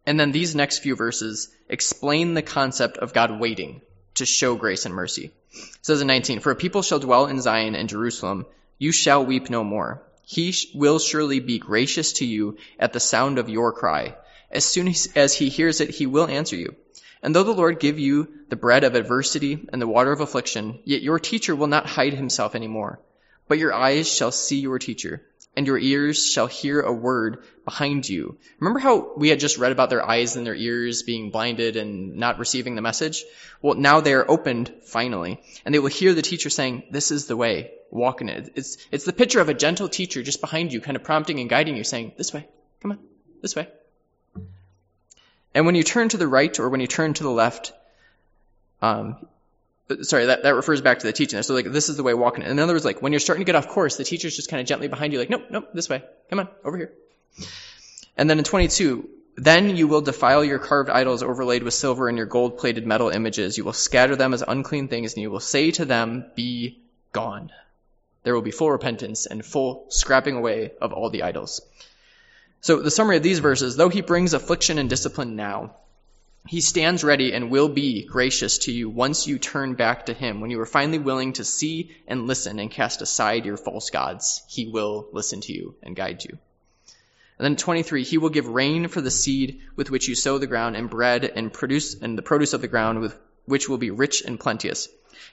A: And then these next few verses explain the concept of God waiting to show grace and mercy. It says in 19, For a people shall dwell in Zion and Jerusalem, you shall weep no more. He will surely be gracious to you at the sound of your cry. As soon as he hears it, he will answer you. And though the Lord give you the bread of adversity and the water of affliction, yet your teacher will not hide himself any more. But your eyes shall see your teacher, and your ears shall hear a word behind you. Remember how we had just read about their eyes and their ears being blinded and not receiving the message? Well, now they are opened finally, and they will hear the teacher saying, this is the way, walk in it. It's, it's the picture of a gentle teacher just behind you, kind of prompting and guiding you, saying, this way, come on, this way. And when you turn to the right or when you turn to the left, um, sorry, that, that refers back to the teaching. So like, this is the way walking. In other words, like, when you're starting to get off course, the teacher's just kind of gently behind you, like, nope, nope, this way. Come on, over here. And then in 22, then you will defile your carved idols overlaid with silver and your gold plated metal images. You will scatter them as unclean things and you will say to them, be gone. There will be full repentance and full scrapping away of all the idols. So the summary of these verses, though he brings affliction and discipline now, he stands ready and will be gracious to you once you turn back to him. When you are finally willing to see and listen and cast aside your false gods, he will listen to you and guide you. And then 23, he will give rain for the seed with which you sow the ground and bread and produce and the produce of the ground with which will be rich and plenteous.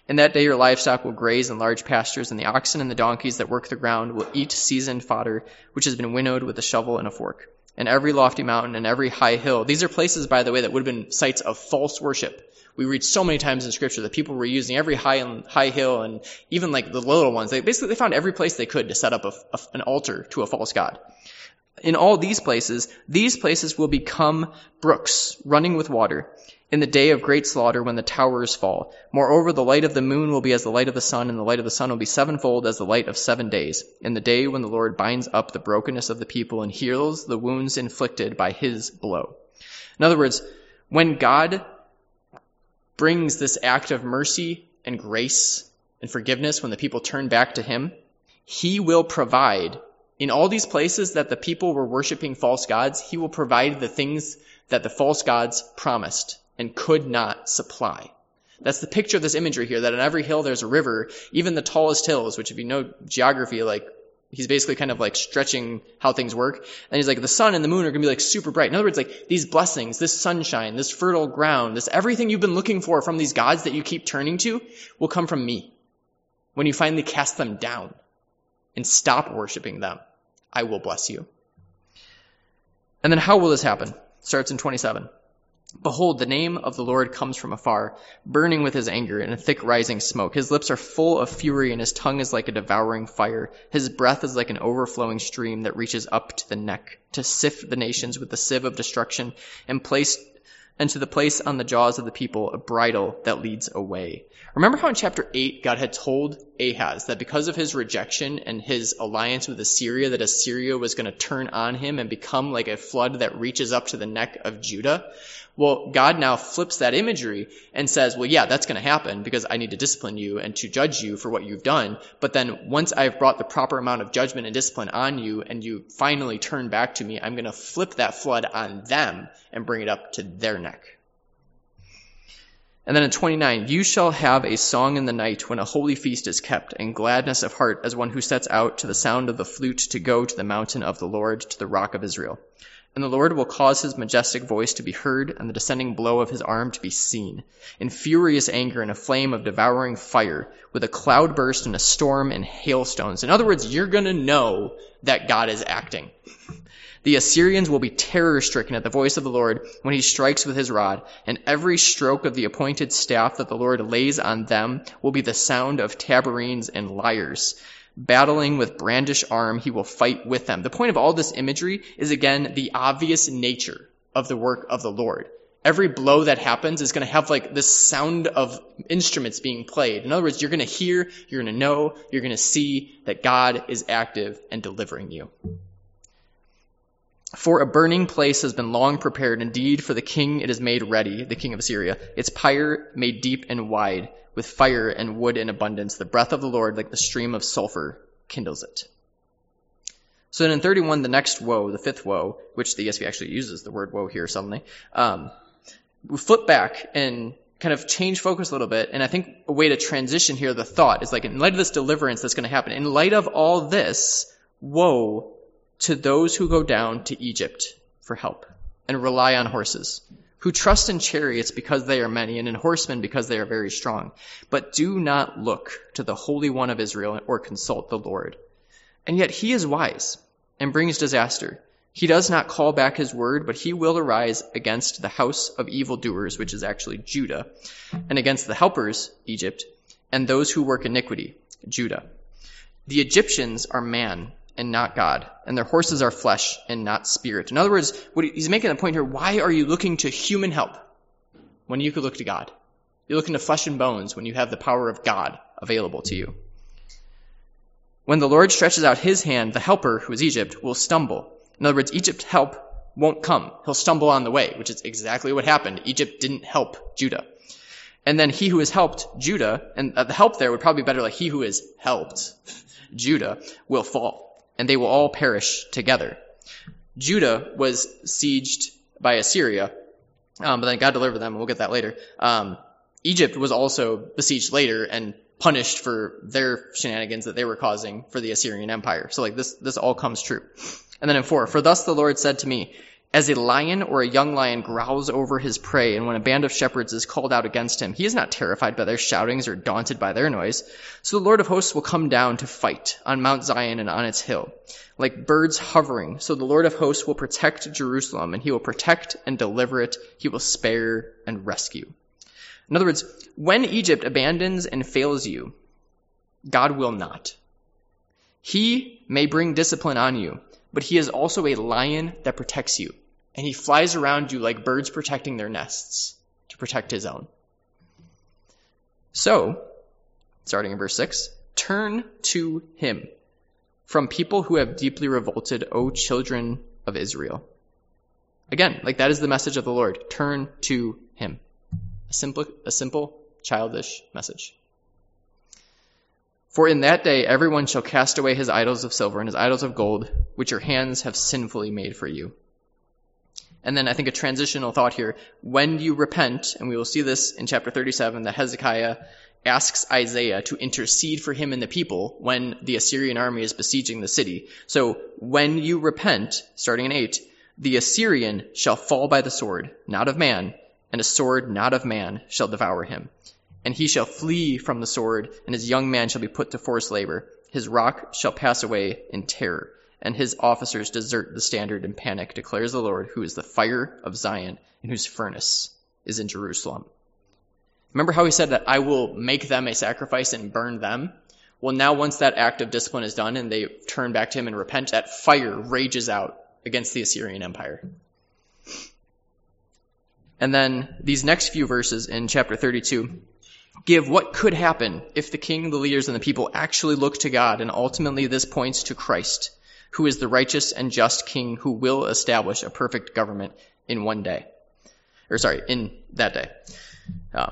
A: In that day your livestock will graze in large pastures, and the oxen and the donkeys that work the ground will eat seasoned fodder, which has been winnowed with a shovel and a fork. And every lofty mountain and every high hill. These are places, by the way, that would have been sites of false worship. We read so many times in scripture that people were using every high and high hill and even like the little ones. They basically they found every place they could to set up a, a, an altar to a false god. In all these places, these places will become brooks running with water in the day of great slaughter when the towers fall. Moreover, the light of the moon will be as the light of the sun, and the light of the sun will be sevenfold as the light of seven days, in the day when the Lord binds up the brokenness of the people and heals the wounds inflicted by his blow. In other words, when God brings this act of mercy and grace and forgiveness when the people turn back to him, he will provide in all these places that the people were worshiping false gods, he will provide the things that the false gods promised and could not supply. That's the picture of this imagery here, that on every hill there's a river, even the tallest hills, which if you know geography, like, he's basically kind of like stretching how things work. And he's like, the sun and the moon are gonna be like super bright. In other words, like, these blessings, this sunshine, this fertile ground, this everything you've been looking for from these gods that you keep turning to will come from me. When you finally cast them down and stop worshiping them. I will bless you. And then how will this happen? Starts in 27. Behold, the name of the Lord comes from afar, burning with his anger in a thick rising smoke. His lips are full of fury and his tongue is like a devouring fire. His breath is like an overflowing stream that reaches up to the neck to sift the nations with the sieve of destruction and place and to the place on the jaws of the people a bridle that leads away. Remember how in chapter 8 God had told Ahaz that because of his rejection and his alliance with Assyria, that Assyria was going to turn on him and become like a flood that reaches up to the neck of Judah? Well, God now flips that imagery and says, well, yeah, that's going to happen because I need to discipline you and to judge you for what you've done. But then once I've brought the proper amount of judgment and discipline on you and you finally turn back to me, I'm going to flip that flood on them and bring it up to their neck. And then in 29, you shall have a song in the night when a holy feast is kept, and gladness of heart as one who sets out to the sound of the flute to go to the mountain of the Lord, to the rock of Israel. And the Lord will cause his majestic voice to be heard and the descending blow of his arm to be seen. In furious anger and a flame of devouring fire, with a cloud burst and a storm and hailstones. In other words, you're gonna know that God is acting. The Assyrians will be terror stricken at the voice of the Lord when he strikes with his rod, and every stroke of the appointed staff that the Lord lays on them will be the sound of tabourines and lyres. Battling with brandish arm, he will fight with them. The point of all this imagery is again the obvious nature of the work of the Lord. Every blow that happens is going to have like this sound of instruments being played. In other words, you're going to hear, you're going to know, you're going to see that God is active and delivering you. For a burning place has been long prepared. Indeed, for the king it is made ready, the king of Assyria. Its pyre made deep and wide with fire and wood in abundance. The breath of the Lord, like the stream of sulfur, kindles it. So then in 31, the next woe, the fifth woe, which the ESV actually uses the word woe here suddenly, um, we flip back and kind of change focus a little bit. And I think a way to transition here, the thought is like, in light of this deliverance that's going to happen, in light of all this, woe to those who go down to Egypt for help and rely on horses who trust in chariots because they are many, and in horsemen because they are very strong. But do not look to the Holy One of Israel or consult the Lord. And yet he is wise and brings disaster. He does not call back his word, but he will arise against the house of evildoers, which is actually Judah, and against the helpers, Egypt, and those who work iniquity, Judah. The Egyptians are man, and not God, and their horses are flesh and not spirit. In other words, what he's making a point here, why are you looking to human help when you could look to God? You're looking to flesh and bones when you have the power of God available to you. When the Lord stretches out his hand, the helper, who is Egypt, will stumble. In other words, Egypt's help won't come. He'll stumble on the way, which is exactly what happened. Egypt didn't help Judah. And then he who has helped Judah, and uh, the help there would probably be better like he who has helped Judah will fall and they will all perish together. Judah was sieged by Assyria, um, but then God delivered them, and we'll get that later. Um, Egypt was also besieged later and punished for their shenanigans that they were causing for the Assyrian Empire. So like this, this all comes true. And then in four, for thus the Lord said to me, as a lion or a young lion growls over his prey, and when a band of shepherds is called out against him, he is not terrified by their shoutings or daunted by their noise. So the Lord of hosts will come down to fight on Mount Zion and on its hill, like birds hovering. So the Lord of hosts will protect Jerusalem, and he will protect and deliver it. He will spare and rescue. In other words, when Egypt abandons and fails you, God will not. He may bring discipline on you, but he is also a lion that protects you. And he flies around you like birds protecting their nests to protect his own. So, starting in verse 6, turn to him from people who have deeply revolted, O children of Israel. Again, like that is the message of the Lord. Turn to him. A simple, a simple, childish message. For in that day everyone shall cast away his idols of silver and his idols of gold, which your hands have sinfully made for you. And then I think a transitional thought here. When you repent, and we will see this in chapter 37, that Hezekiah asks Isaiah to intercede for him and the people when the Assyrian army is besieging the city. So when you repent, starting in 8, the Assyrian shall fall by the sword, not of man, and a sword not of man shall devour him. And he shall flee from the sword, and his young man shall be put to forced labor. His rock shall pass away in terror, and his officers desert the standard in panic, declares the Lord, who is the fire of Zion, and whose furnace is in Jerusalem. Remember how he said that I will make them a sacrifice and burn them? Well, now once that act of discipline is done and they turn back to him and repent, that fire rages out against the Assyrian Empire. And then these next few verses in chapter 32 give what could happen if the king, the leaders, and the people actually look to God, and ultimately this points to Christ, who is the righteous and just king who will establish a perfect government in one day. Or sorry, in that day. Uh,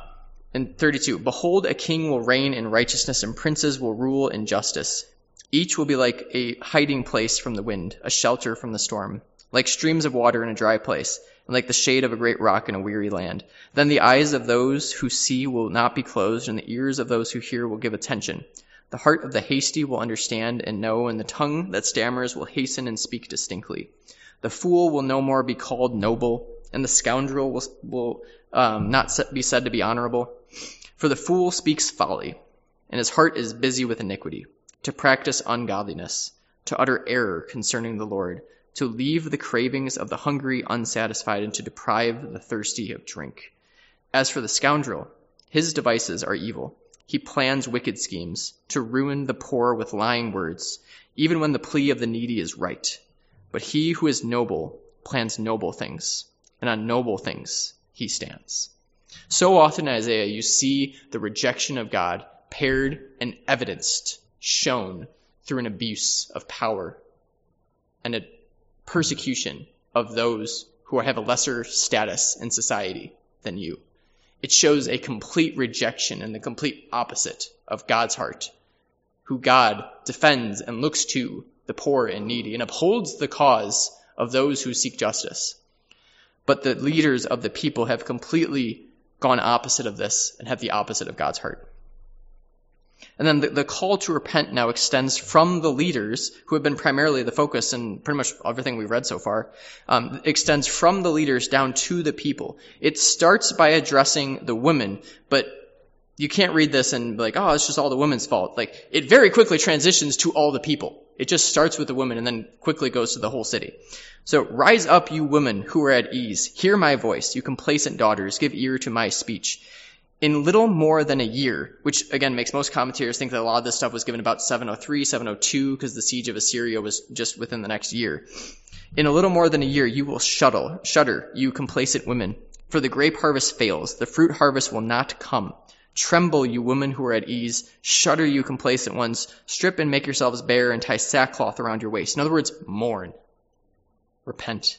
A: in 32, behold, a king will reign in righteousness and princes will rule in justice. Each will be like a hiding place from the wind, a shelter from the storm, like streams of water in a dry place and like the shade of a great rock in a weary land. Then the eyes of those who see will not be closed, and the ears of those who hear will give attention. The heart of the hasty will understand and know, and the tongue that stammers will hasten and speak distinctly. The fool will no more be called noble, and the scoundrel will, will um, not be said to be honorable. For the fool speaks folly, and his heart is busy with iniquity, to practice ungodliness, to utter error concerning the Lord to leave the cravings of the hungry unsatisfied and to deprive the thirsty of drink. As for the scoundrel, his devices are evil. He plans wicked schemes to ruin the poor with lying words, even when the plea of the needy is right. But he who is noble plans noble things, and on noble things he stands. So often Isaiah, you see the rejection of God paired and evidenced, shown through an abuse of power and a persecution of those who have a lesser status in society than you. It shows a complete rejection and the complete opposite of God's heart, who God defends and looks to the poor and needy and upholds the cause of those who seek justice. But the leaders of the people have completely gone opposite of this and have the opposite of God's heart. And then the, the, call to repent now extends from the leaders, who have been primarily the focus in pretty much everything we've read so far, um, extends from the leaders down to the people. It starts by addressing the women, but you can't read this and be like, oh, it's just all the women's fault. Like, it very quickly transitions to all the people. It just starts with the women and then quickly goes to the whole city. So, rise up, you women who are at ease. Hear my voice, you complacent daughters. Give ear to my speech in little more than a year, which again makes most commentators think that a lot of this stuff was given about 703, 702, because the siege of Assyria was just within the next year. In a little more than a year, you will shudder, shudder, you complacent women, for the grape harvest fails, the fruit harvest will not come. Tremble, you women who are at ease. Shudder, you complacent ones. Strip and make yourselves bare and tie sackcloth around your waist. In other words, mourn. Repent.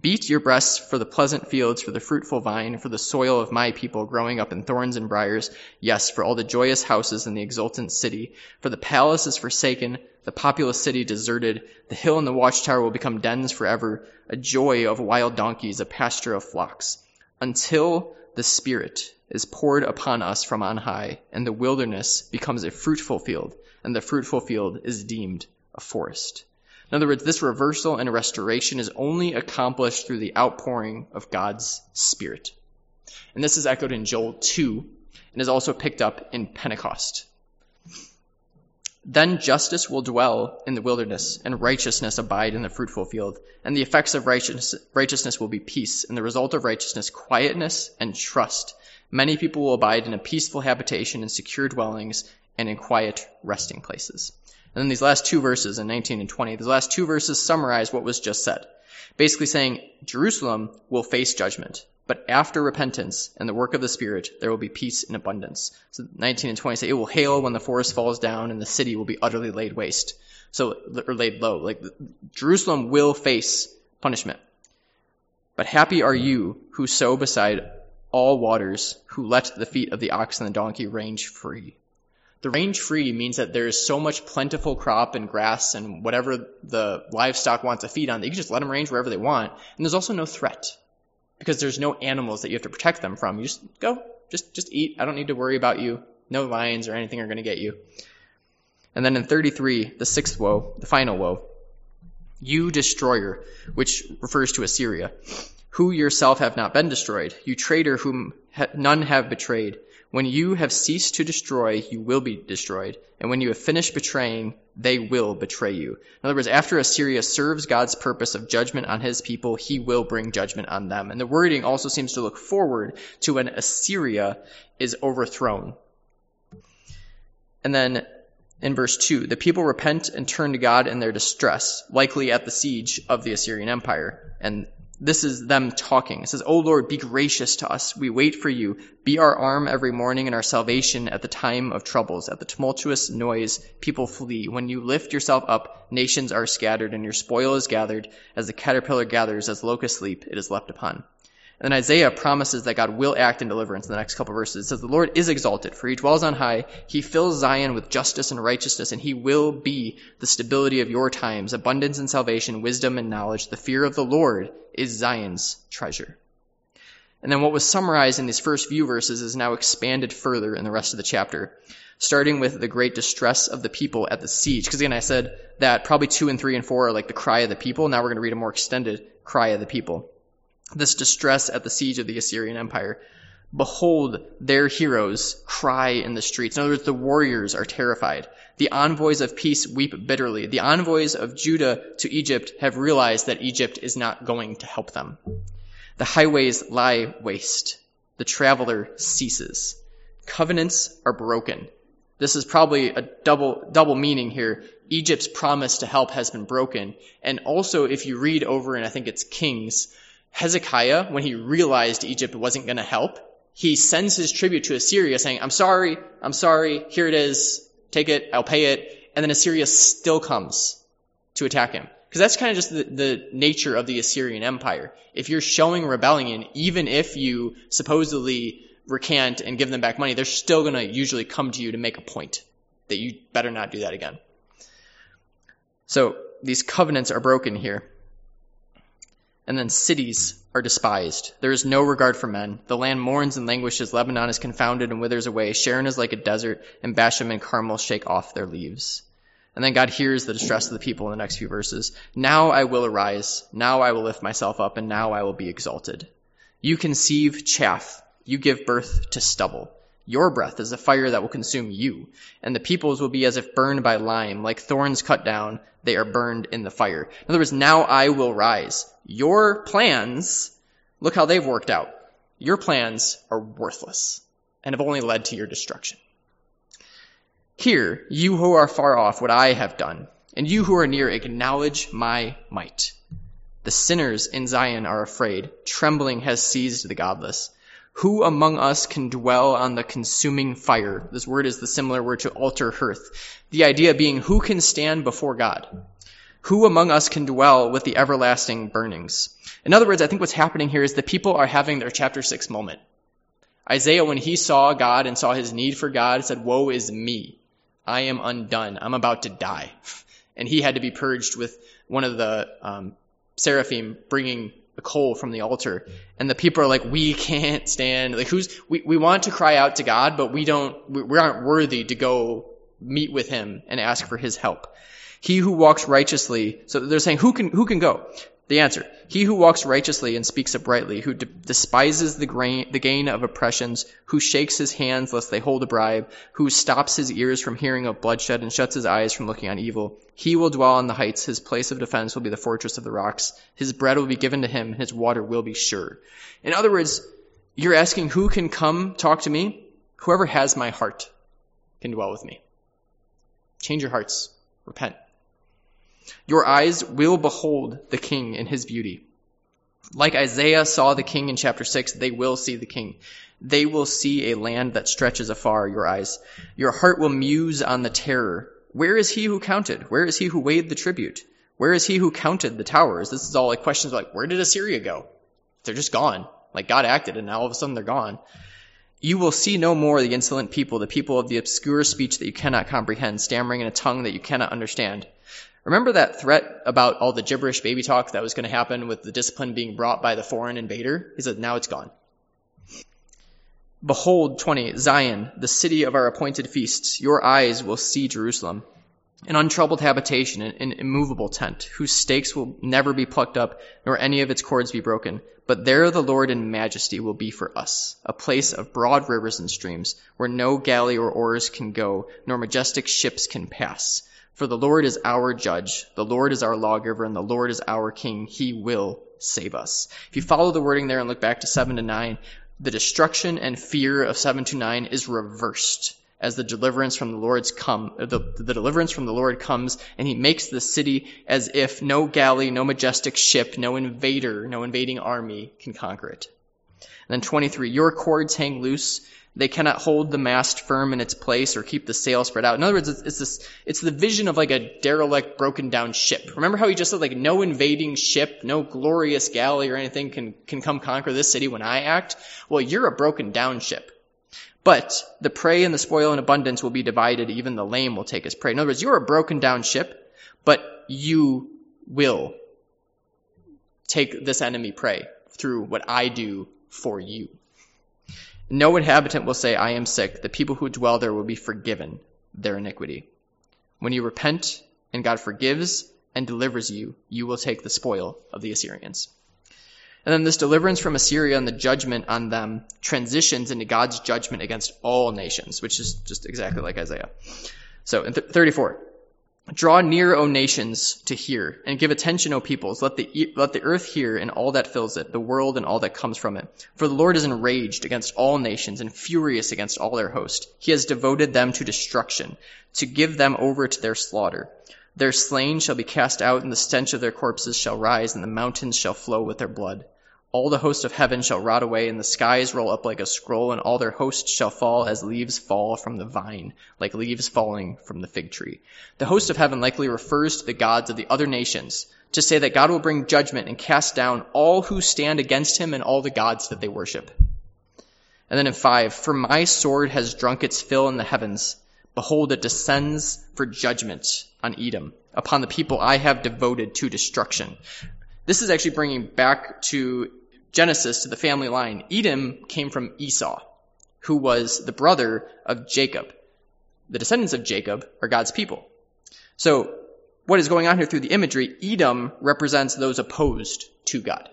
A: Beat your breasts for the pleasant fields, for the fruitful vine, for the soil of my people growing up in thorns and briers. Yes, for all the joyous houses in the exultant city. For the palace is forsaken, the populous city deserted. The hill and the watchtower will become dens forever, a joy of wild donkeys, a pasture of flocks. Until the Spirit is poured upon us from on high, and the wilderness becomes a fruitful field, and the fruitful field is deemed a forest. In other words, this reversal and restoration is only accomplished through the outpouring of God's Spirit. And this is echoed in Joel 2 and is also picked up in Pentecost. Then justice will dwell in the wilderness, and righteousness abide in the fruitful field. And the effects of righteousness will be peace, and the result of righteousness, quietness and trust. Many people will abide in a peaceful habitation, in secure dwellings, and in quiet resting places. And then these last two verses in 19 and 20, these last two verses summarize what was just said. Basically saying Jerusalem will face judgment, but after repentance and the work of the Spirit, there will be peace in abundance. So 19 and 20 say it will hail when the forest falls down and the city will be utterly laid waste. So, or laid low. Like Jerusalem will face punishment. But happy are you who sow beside all waters, who let the feet of the ox and the donkey range free. The range free means that there is so much plentiful crop and grass and whatever the livestock wants to feed on that you can just let them range wherever they want. And there's also no threat because there's no animals that you have to protect them from. You just go, just just eat. I don't need to worry about you. No lions or anything are going to get you. And then in 33, the sixth woe, the final woe, you destroyer, which refers to Assyria, who yourself have not been destroyed, you traitor whom none have betrayed. When you have ceased to destroy, you will be destroyed. And when you have finished betraying, they will betray you. In other words, after Assyria serves God's purpose of judgment on his people, he will bring judgment on them. And the wording also seems to look forward to when Assyria is overthrown. And then in verse 2, the people repent and turn to God in their distress, likely at the siege of the Assyrian Empire. And this is them talking. It says, O Lord, be gracious to us. We wait for you. Be our arm every morning and our salvation at the time of troubles. At the tumultuous noise, people flee. When you lift yourself up, nations are scattered and your spoil is gathered. As the caterpillar gathers, as locusts leap, it is left upon. And then Isaiah promises that God will act in deliverance in the next couple verses. It says, The Lord is exalted, for he dwells on high. He fills Zion with justice and righteousness, and he will be the stability of your times, abundance and salvation, wisdom and knowledge. The fear of the Lord is Zion's treasure. And then what was summarized in these first few verses is now expanded further in the rest of the chapter, starting with the great distress of the people at the siege. Because again, I said that probably two and three and four are like the cry of the people. Now we're going to read a more extended cry of the people this distress at the siege of the Assyrian Empire. Behold, their heroes cry in the streets. In other words, the warriors are terrified. The envoys of peace weep bitterly. The envoys of Judah to Egypt have realized that Egypt is not going to help them. The highways lie waste. The traveler ceases. Covenants are broken. This is probably a double, double meaning here. Egypt's promise to help has been broken. And also, if you read over, and I think it's Kings, Hezekiah, when he realized Egypt wasn't going to help, he sends his tribute to Assyria saying, I'm sorry, I'm sorry, here it is, take it, I'll pay it. And then Assyria still comes to attack him. Because that's kind of just the, the, nature of the Assyrian Empire. If you're showing rebellion, even if you supposedly recant and give them back money, they're still going to usually come to you to make a point that you better not do that again. So these covenants are broken here. And then cities are despised. There is no regard for men. The land mourns and languishes. Lebanon is confounded and withers away. Sharon is like a desert, and Bashan and Carmel shake off their leaves. And then God hears the distress of the people in the next few verses. Now I will arise. Now I will lift myself up, and now I will be exalted. You conceive chaff. You give birth to stubble. Your breath is a fire that will consume you, and the peoples will be as if burned by lime, like thorns cut down, they are burned in the fire. In other words, now I will rise. Your plans, look how they've worked out. Your plans are worthless and have only led to your destruction. Hear, you who are far off, what I have done, and you who are near, acknowledge my might. The sinners in Zion are afraid. Trembling has seized the godless. Who among us can dwell on the consuming fire? This word is the similar word to altar hearth. The idea being who can stand before God? Who among us can dwell with the everlasting burnings? In other words, I think what's happening here is the people are having their chapter 6 moment. Isaiah, when he saw God and saw his need for God, said, Woe is me. I am undone. I'm about to die. And he had to be purged with one of the um, seraphim bringing the coal from the altar. And the people are like, we can't stand, like who's, we, we want to cry out to God, but we don't, we, we aren't worthy to go meet with him and ask for his help. He who walks righteously, so they're saying, who can, who can go? The answer, he who walks righteously and speaks uprightly, who de- despises the, grain, the gain of oppressions, who shakes his hands lest they hold a bribe, who stops his ears from hearing of bloodshed and shuts his eyes from looking on evil. He will dwell on the heights, his place of defense will be the fortress of the rocks, his bread will be given to him, and his water will be sure. In other words, you're asking who can come talk to me? Whoever has my heart can dwell with me. Change your hearts. Repent. Your eyes will behold the king in his beauty. Like Isaiah saw the king in chapter 6, they will see the king. They will see a land that stretches afar, your eyes. Your heart will muse on the terror. Where is he who counted? Where is he who weighed the tribute? Where is he who counted the towers? This is all like questions like, where did Assyria go? They're just gone. Like God acted and now all of a sudden they're gone. You will see no more the insolent people, the people of the obscure speech that you cannot comprehend, stammering in a tongue that you cannot understand. Remember that threat about all the gibberish baby talk that was going to happen with the discipline being brought by the foreign invader? He said, now it's gone. Behold, 20, Zion, the city of our appointed feasts. Your eyes will see Jerusalem, an untroubled habitation, an immovable tent, whose stakes will never be plucked up, nor any of its cords be broken. But there the Lord in majesty will be for us, a place of broad rivers and streams, where no galley or oars can go, nor majestic ships can pass. For the Lord is our judge, the Lord is our lawgiver, and the Lord is our king. He will save us. If you follow the wording there and look back to 7 to 9, the destruction and fear of 7 to 9 is reversed as the deliverance from the Lord's come, the, the deliverance from the Lord comes, and he makes the city as if no galley, no majestic ship, no invader, no invading army can conquer it. And then 23, your cords hang loose, they cannot hold the mast firm in its place or keep the sail spread out. In other words, it's, it's, this, it's the vision of like a derelict, broken down ship. Remember how he just said like no invading ship, no glorious galley or anything can, can come conquer this city when I act? Well, you're a broken down ship. But the prey and the spoil in abundance will be divided. Even the lame will take his prey. In other words, you're a broken down ship, but you will take this enemy prey through what I do for you. No inhabitant will say, I am sick. The people who dwell there will be forgiven their iniquity. When you repent and God forgives and delivers you, you will take the spoil of the Assyrians. And then this deliverance from Assyria and the judgment on them transitions into God's judgment against all nations, which is just exactly like Isaiah. So in th- 34, Draw near, O nations, to hear, and give attention, O peoples. Let the, let the earth hear and all that fills it, the world and all that comes from it. For the Lord is enraged against all nations and furious against all their host. He has devoted them to destruction, to give them over to their slaughter. Their slain shall be cast out, and the stench of their corpses shall rise, and the mountains shall flow with their blood. All the host of heaven shall rot away, and the skies roll up like a scroll, and all their hosts shall fall as leaves fall from the vine, like leaves falling from the fig tree. The host of heaven likely refers to the gods of the other nations, to say that God will bring judgment and cast down all who stand against him and all the gods that they worship. And then in five, for my sword has drunk its fill in the heavens. Behold, it descends for judgment on Edom, upon the people I have devoted to destruction. This is actually bringing back to Genesis to the family line, Edom came from Esau, who was the brother of Jacob. The descendants of Jacob are God's people. So what is going on here through the imagery, Edom represents those opposed to God.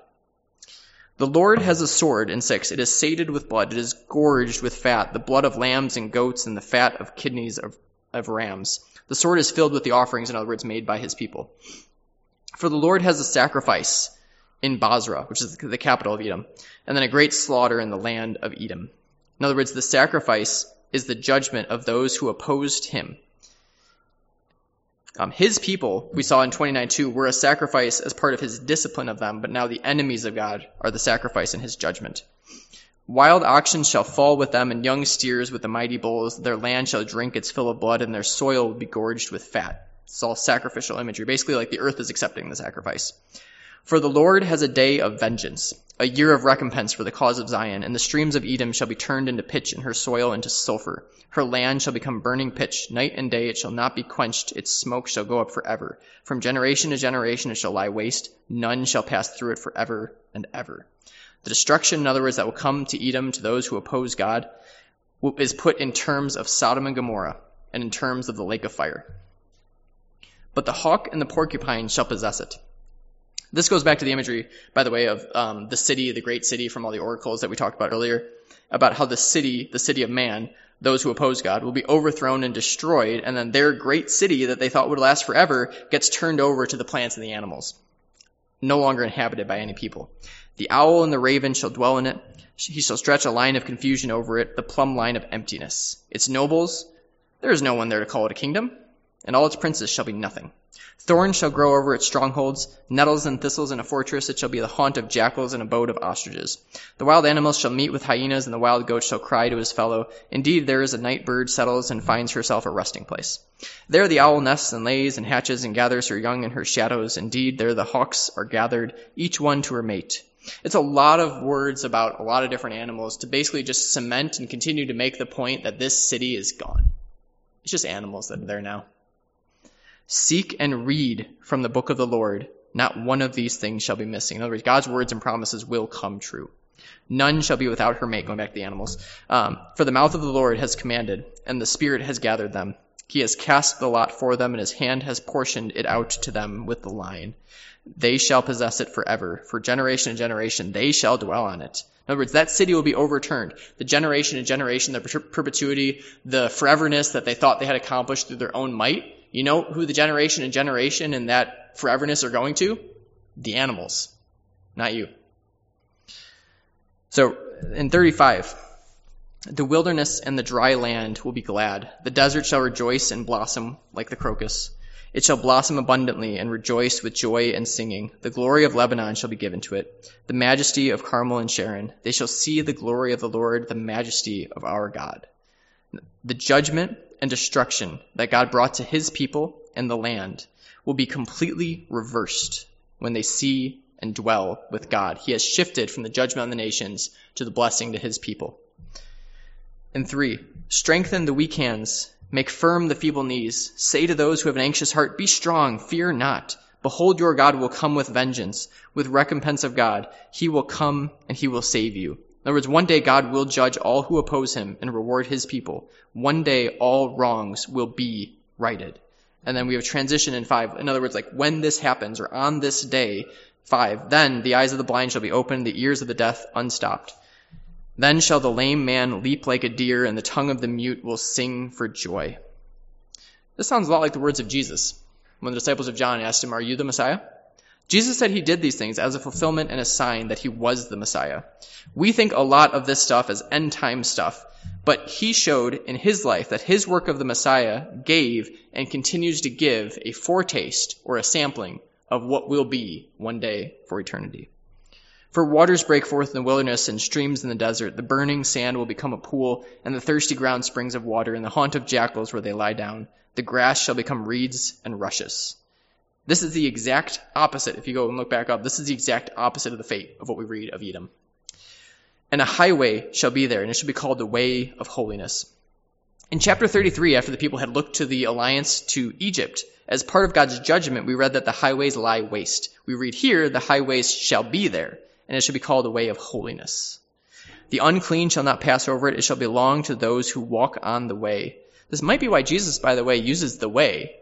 A: The Lord has a sword in six. It is sated with blood. It is gorged with fat, the blood of lambs and goats and the fat of kidneys of, of rams. The sword is filled with the offerings, in other words, made by his people. For the Lord has a sacrifice in Bozrah, which is the capital of Edom, and then a great slaughter in the land of Edom. In other words, the sacrifice is the judgment of those who opposed him. Um, his people, we saw in 29.2, were a sacrifice as part of his discipline of them, but now the enemies of God are the sacrifice in his judgment. Wild oxen shall fall with them, and young steers with the mighty bulls. Their land shall drink its fill of blood, and their soil will be gorged with fat. It's all sacrificial imagery. Basically, like the earth is accepting the sacrifice. For the Lord has a day of vengeance, a year of recompense for the cause of Zion, and the streams of Edom shall be turned into pitch, and her soil into sulfur. Her land shall become burning pitch. Night and day it shall not be quenched. Its smoke shall go up forever. From generation to generation it shall lie waste. None shall pass through it forever and ever. The destruction, in other words, that will come to Edom to those who oppose God is put in terms of Sodom and Gomorrah and in terms of the lake of fire. But the hawk and the porcupine shall possess it. This goes back to the imagery, by the way, of um, the city, the great city from all the oracles that we talked about earlier, about how the city, the city of man, those who oppose God, will be overthrown and destroyed, and then their great city that they thought would last forever gets turned over to the plants and the animals, no longer inhabited by any people. The owl and the raven shall dwell in it. He shall stretch a line of confusion over it, the plumb line of emptiness. Its nobles, there is no one there to call it a kingdom. And all its princes shall be nothing. Thorns shall grow over its strongholds, nettles and thistles in a fortress. It shall be the haunt of jackals and abode of ostriches. The wild animals shall meet with hyenas, and the wild goat shall cry to his fellow. Indeed, there is a night bird settles and finds herself a resting place. There the owl nests and lays and hatches and gathers her young in her shadows. Indeed, there the hawks are gathered, each one to her mate. It's a lot of words about a lot of different animals to basically just cement and continue to make the point that this city is gone. It's just animals that are there now. Seek and read from the book of the Lord. Not one of these things shall be missing. In other words, God's words and promises will come true. None shall be without her mate, going back to the animals. Um, for the mouth of the Lord has commanded, and the Spirit has gathered them. He has cast the lot for them, and his hand has portioned it out to them with the line. They shall possess it forever. For generation and generation, they shall dwell on it. In other words, that city will be overturned. The generation and generation, the perpetuity, the foreverness that they thought they had accomplished through their own might, you know who the generation and generation and that foreverness are going to? The animals, not you. So in 35, the wilderness and the dry land will be glad. The desert shall rejoice and blossom like the crocus. It shall blossom abundantly and rejoice with joy and singing. The glory of Lebanon shall be given to it, the majesty of Carmel and Sharon. They shall see the glory of the Lord, the majesty of our God. The judgment and destruction that God brought to his people and the land will be completely reversed when they see and dwell with God. He has shifted from the judgment on the nations to the blessing to his people. And three, strengthen the weak hands, make firm the feeble knees. Say to those who have an anxious heart, be strong, fear not. Behold, your God will come with vengeance, with recompense of God. He will come and he will save you. In other words, one day God will judge all who oppose him and reward his people. One day all wrongs will be righted. And then we have transition in five. In other words, like when this happens or on this day, five, then the eyes of the blind shall be opened, the ears of the deaf unstopped. Then shall the lame man leap like a deer and the tongue of the mute will sing for joy. This sounds a lot like the words of Jesus when the disciples of John asked him, are you the Messiah? Jesus said he did these things as a fulfillment and a sign that he was the Messiah. We think a lot of this stuff as end time stuff, but he showed in his life that his work of the Messiah gave and continues to give a foretaste or a sampling of what will be one day for eternity. For waters break forth in the wilderness and streams in the desert. The burning sand will become a pool, and the thirsty ground springs of water, and the haunt of jackals where they lie down. The grass shall become reeds and rushes. This is the exact opposite. If you go and look back up, this is the exact opposite of the fate of what we read of Edom. And a highway shall be there, and it shall be called the way of holiness. In chapter 33, after the people had looked to the alliance to Egypt, as part of God's judgment, we read that the highways lie waste. We read here, the highways shall be there, and it shall be called the way of holiness. The unclean shall not pass over it, it shall belong to those who walk on the way. This might be why Jesus, by the way, uses the way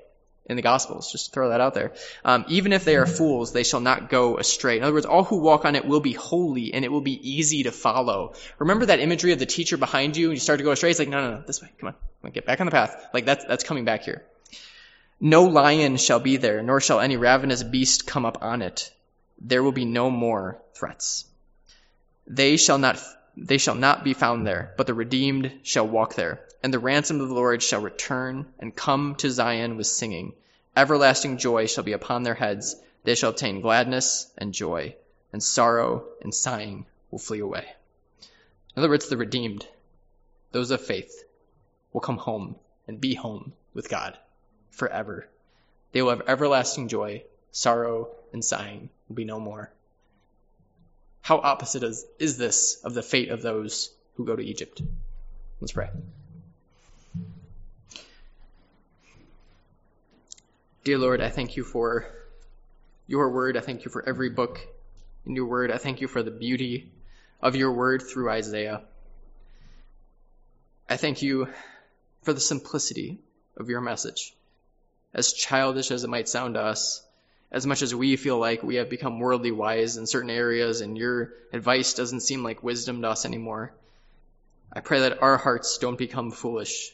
A: in the Gospels. Just throw that out there. Um, even if they are fools, they shall not go astray. In other words, all who walk on it will be holy and it will be easy to follow. Remember that imagery of the teacher behind you and you start to go astray? It's like, no, no, no, this way. Come on. Come on get back on the path. Like that's, that's coming back here. No lion shall be there, nor shall any ravenous beast come up on it. There will be no more threats. They shall not, they shall not be found there, but the redeemed shall walk there and the ransom of the Lord shall return and come to Zion with singing. Everlasting joy shall be upon their heads. They shall obtain gladness and joy, and sorrow and sighing will flee away. In other words, the redeemed, those of faith, will come home and be home with God forever. They will have everlasting joy, sorrow and sighing will be no more. How opposite is, is this of the fate of those who go to Egypt? Let's pray. Dear Lord, I thank you for your word. I thank you for every book in your word. I thank you for the beauty of your word through Isaiah. I thank you for the simplicity of your message. As childish as it might sound to us, as much as we feel like we have become worldly wise in certain areas and your advice doesn't seem like wisdom to us anymore, I pray that our hearts don't become foolish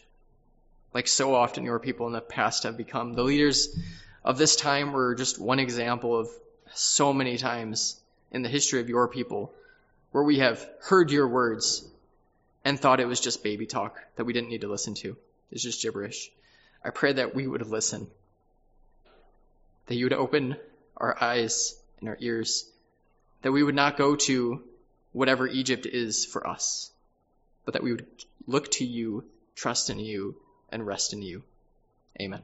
A: like so often your people in the past have become. The leaders of this time were just one example of so many times in the history of your people where we have heard your words and thought it was just baby talk that we didn't need to listen to. It's just gibberish. I pray that we would listen, that you would open our eyes and our ears, that we would not go to whatever Egypt is for us, but that we would look to you, trust in you, and rest in you. Amen.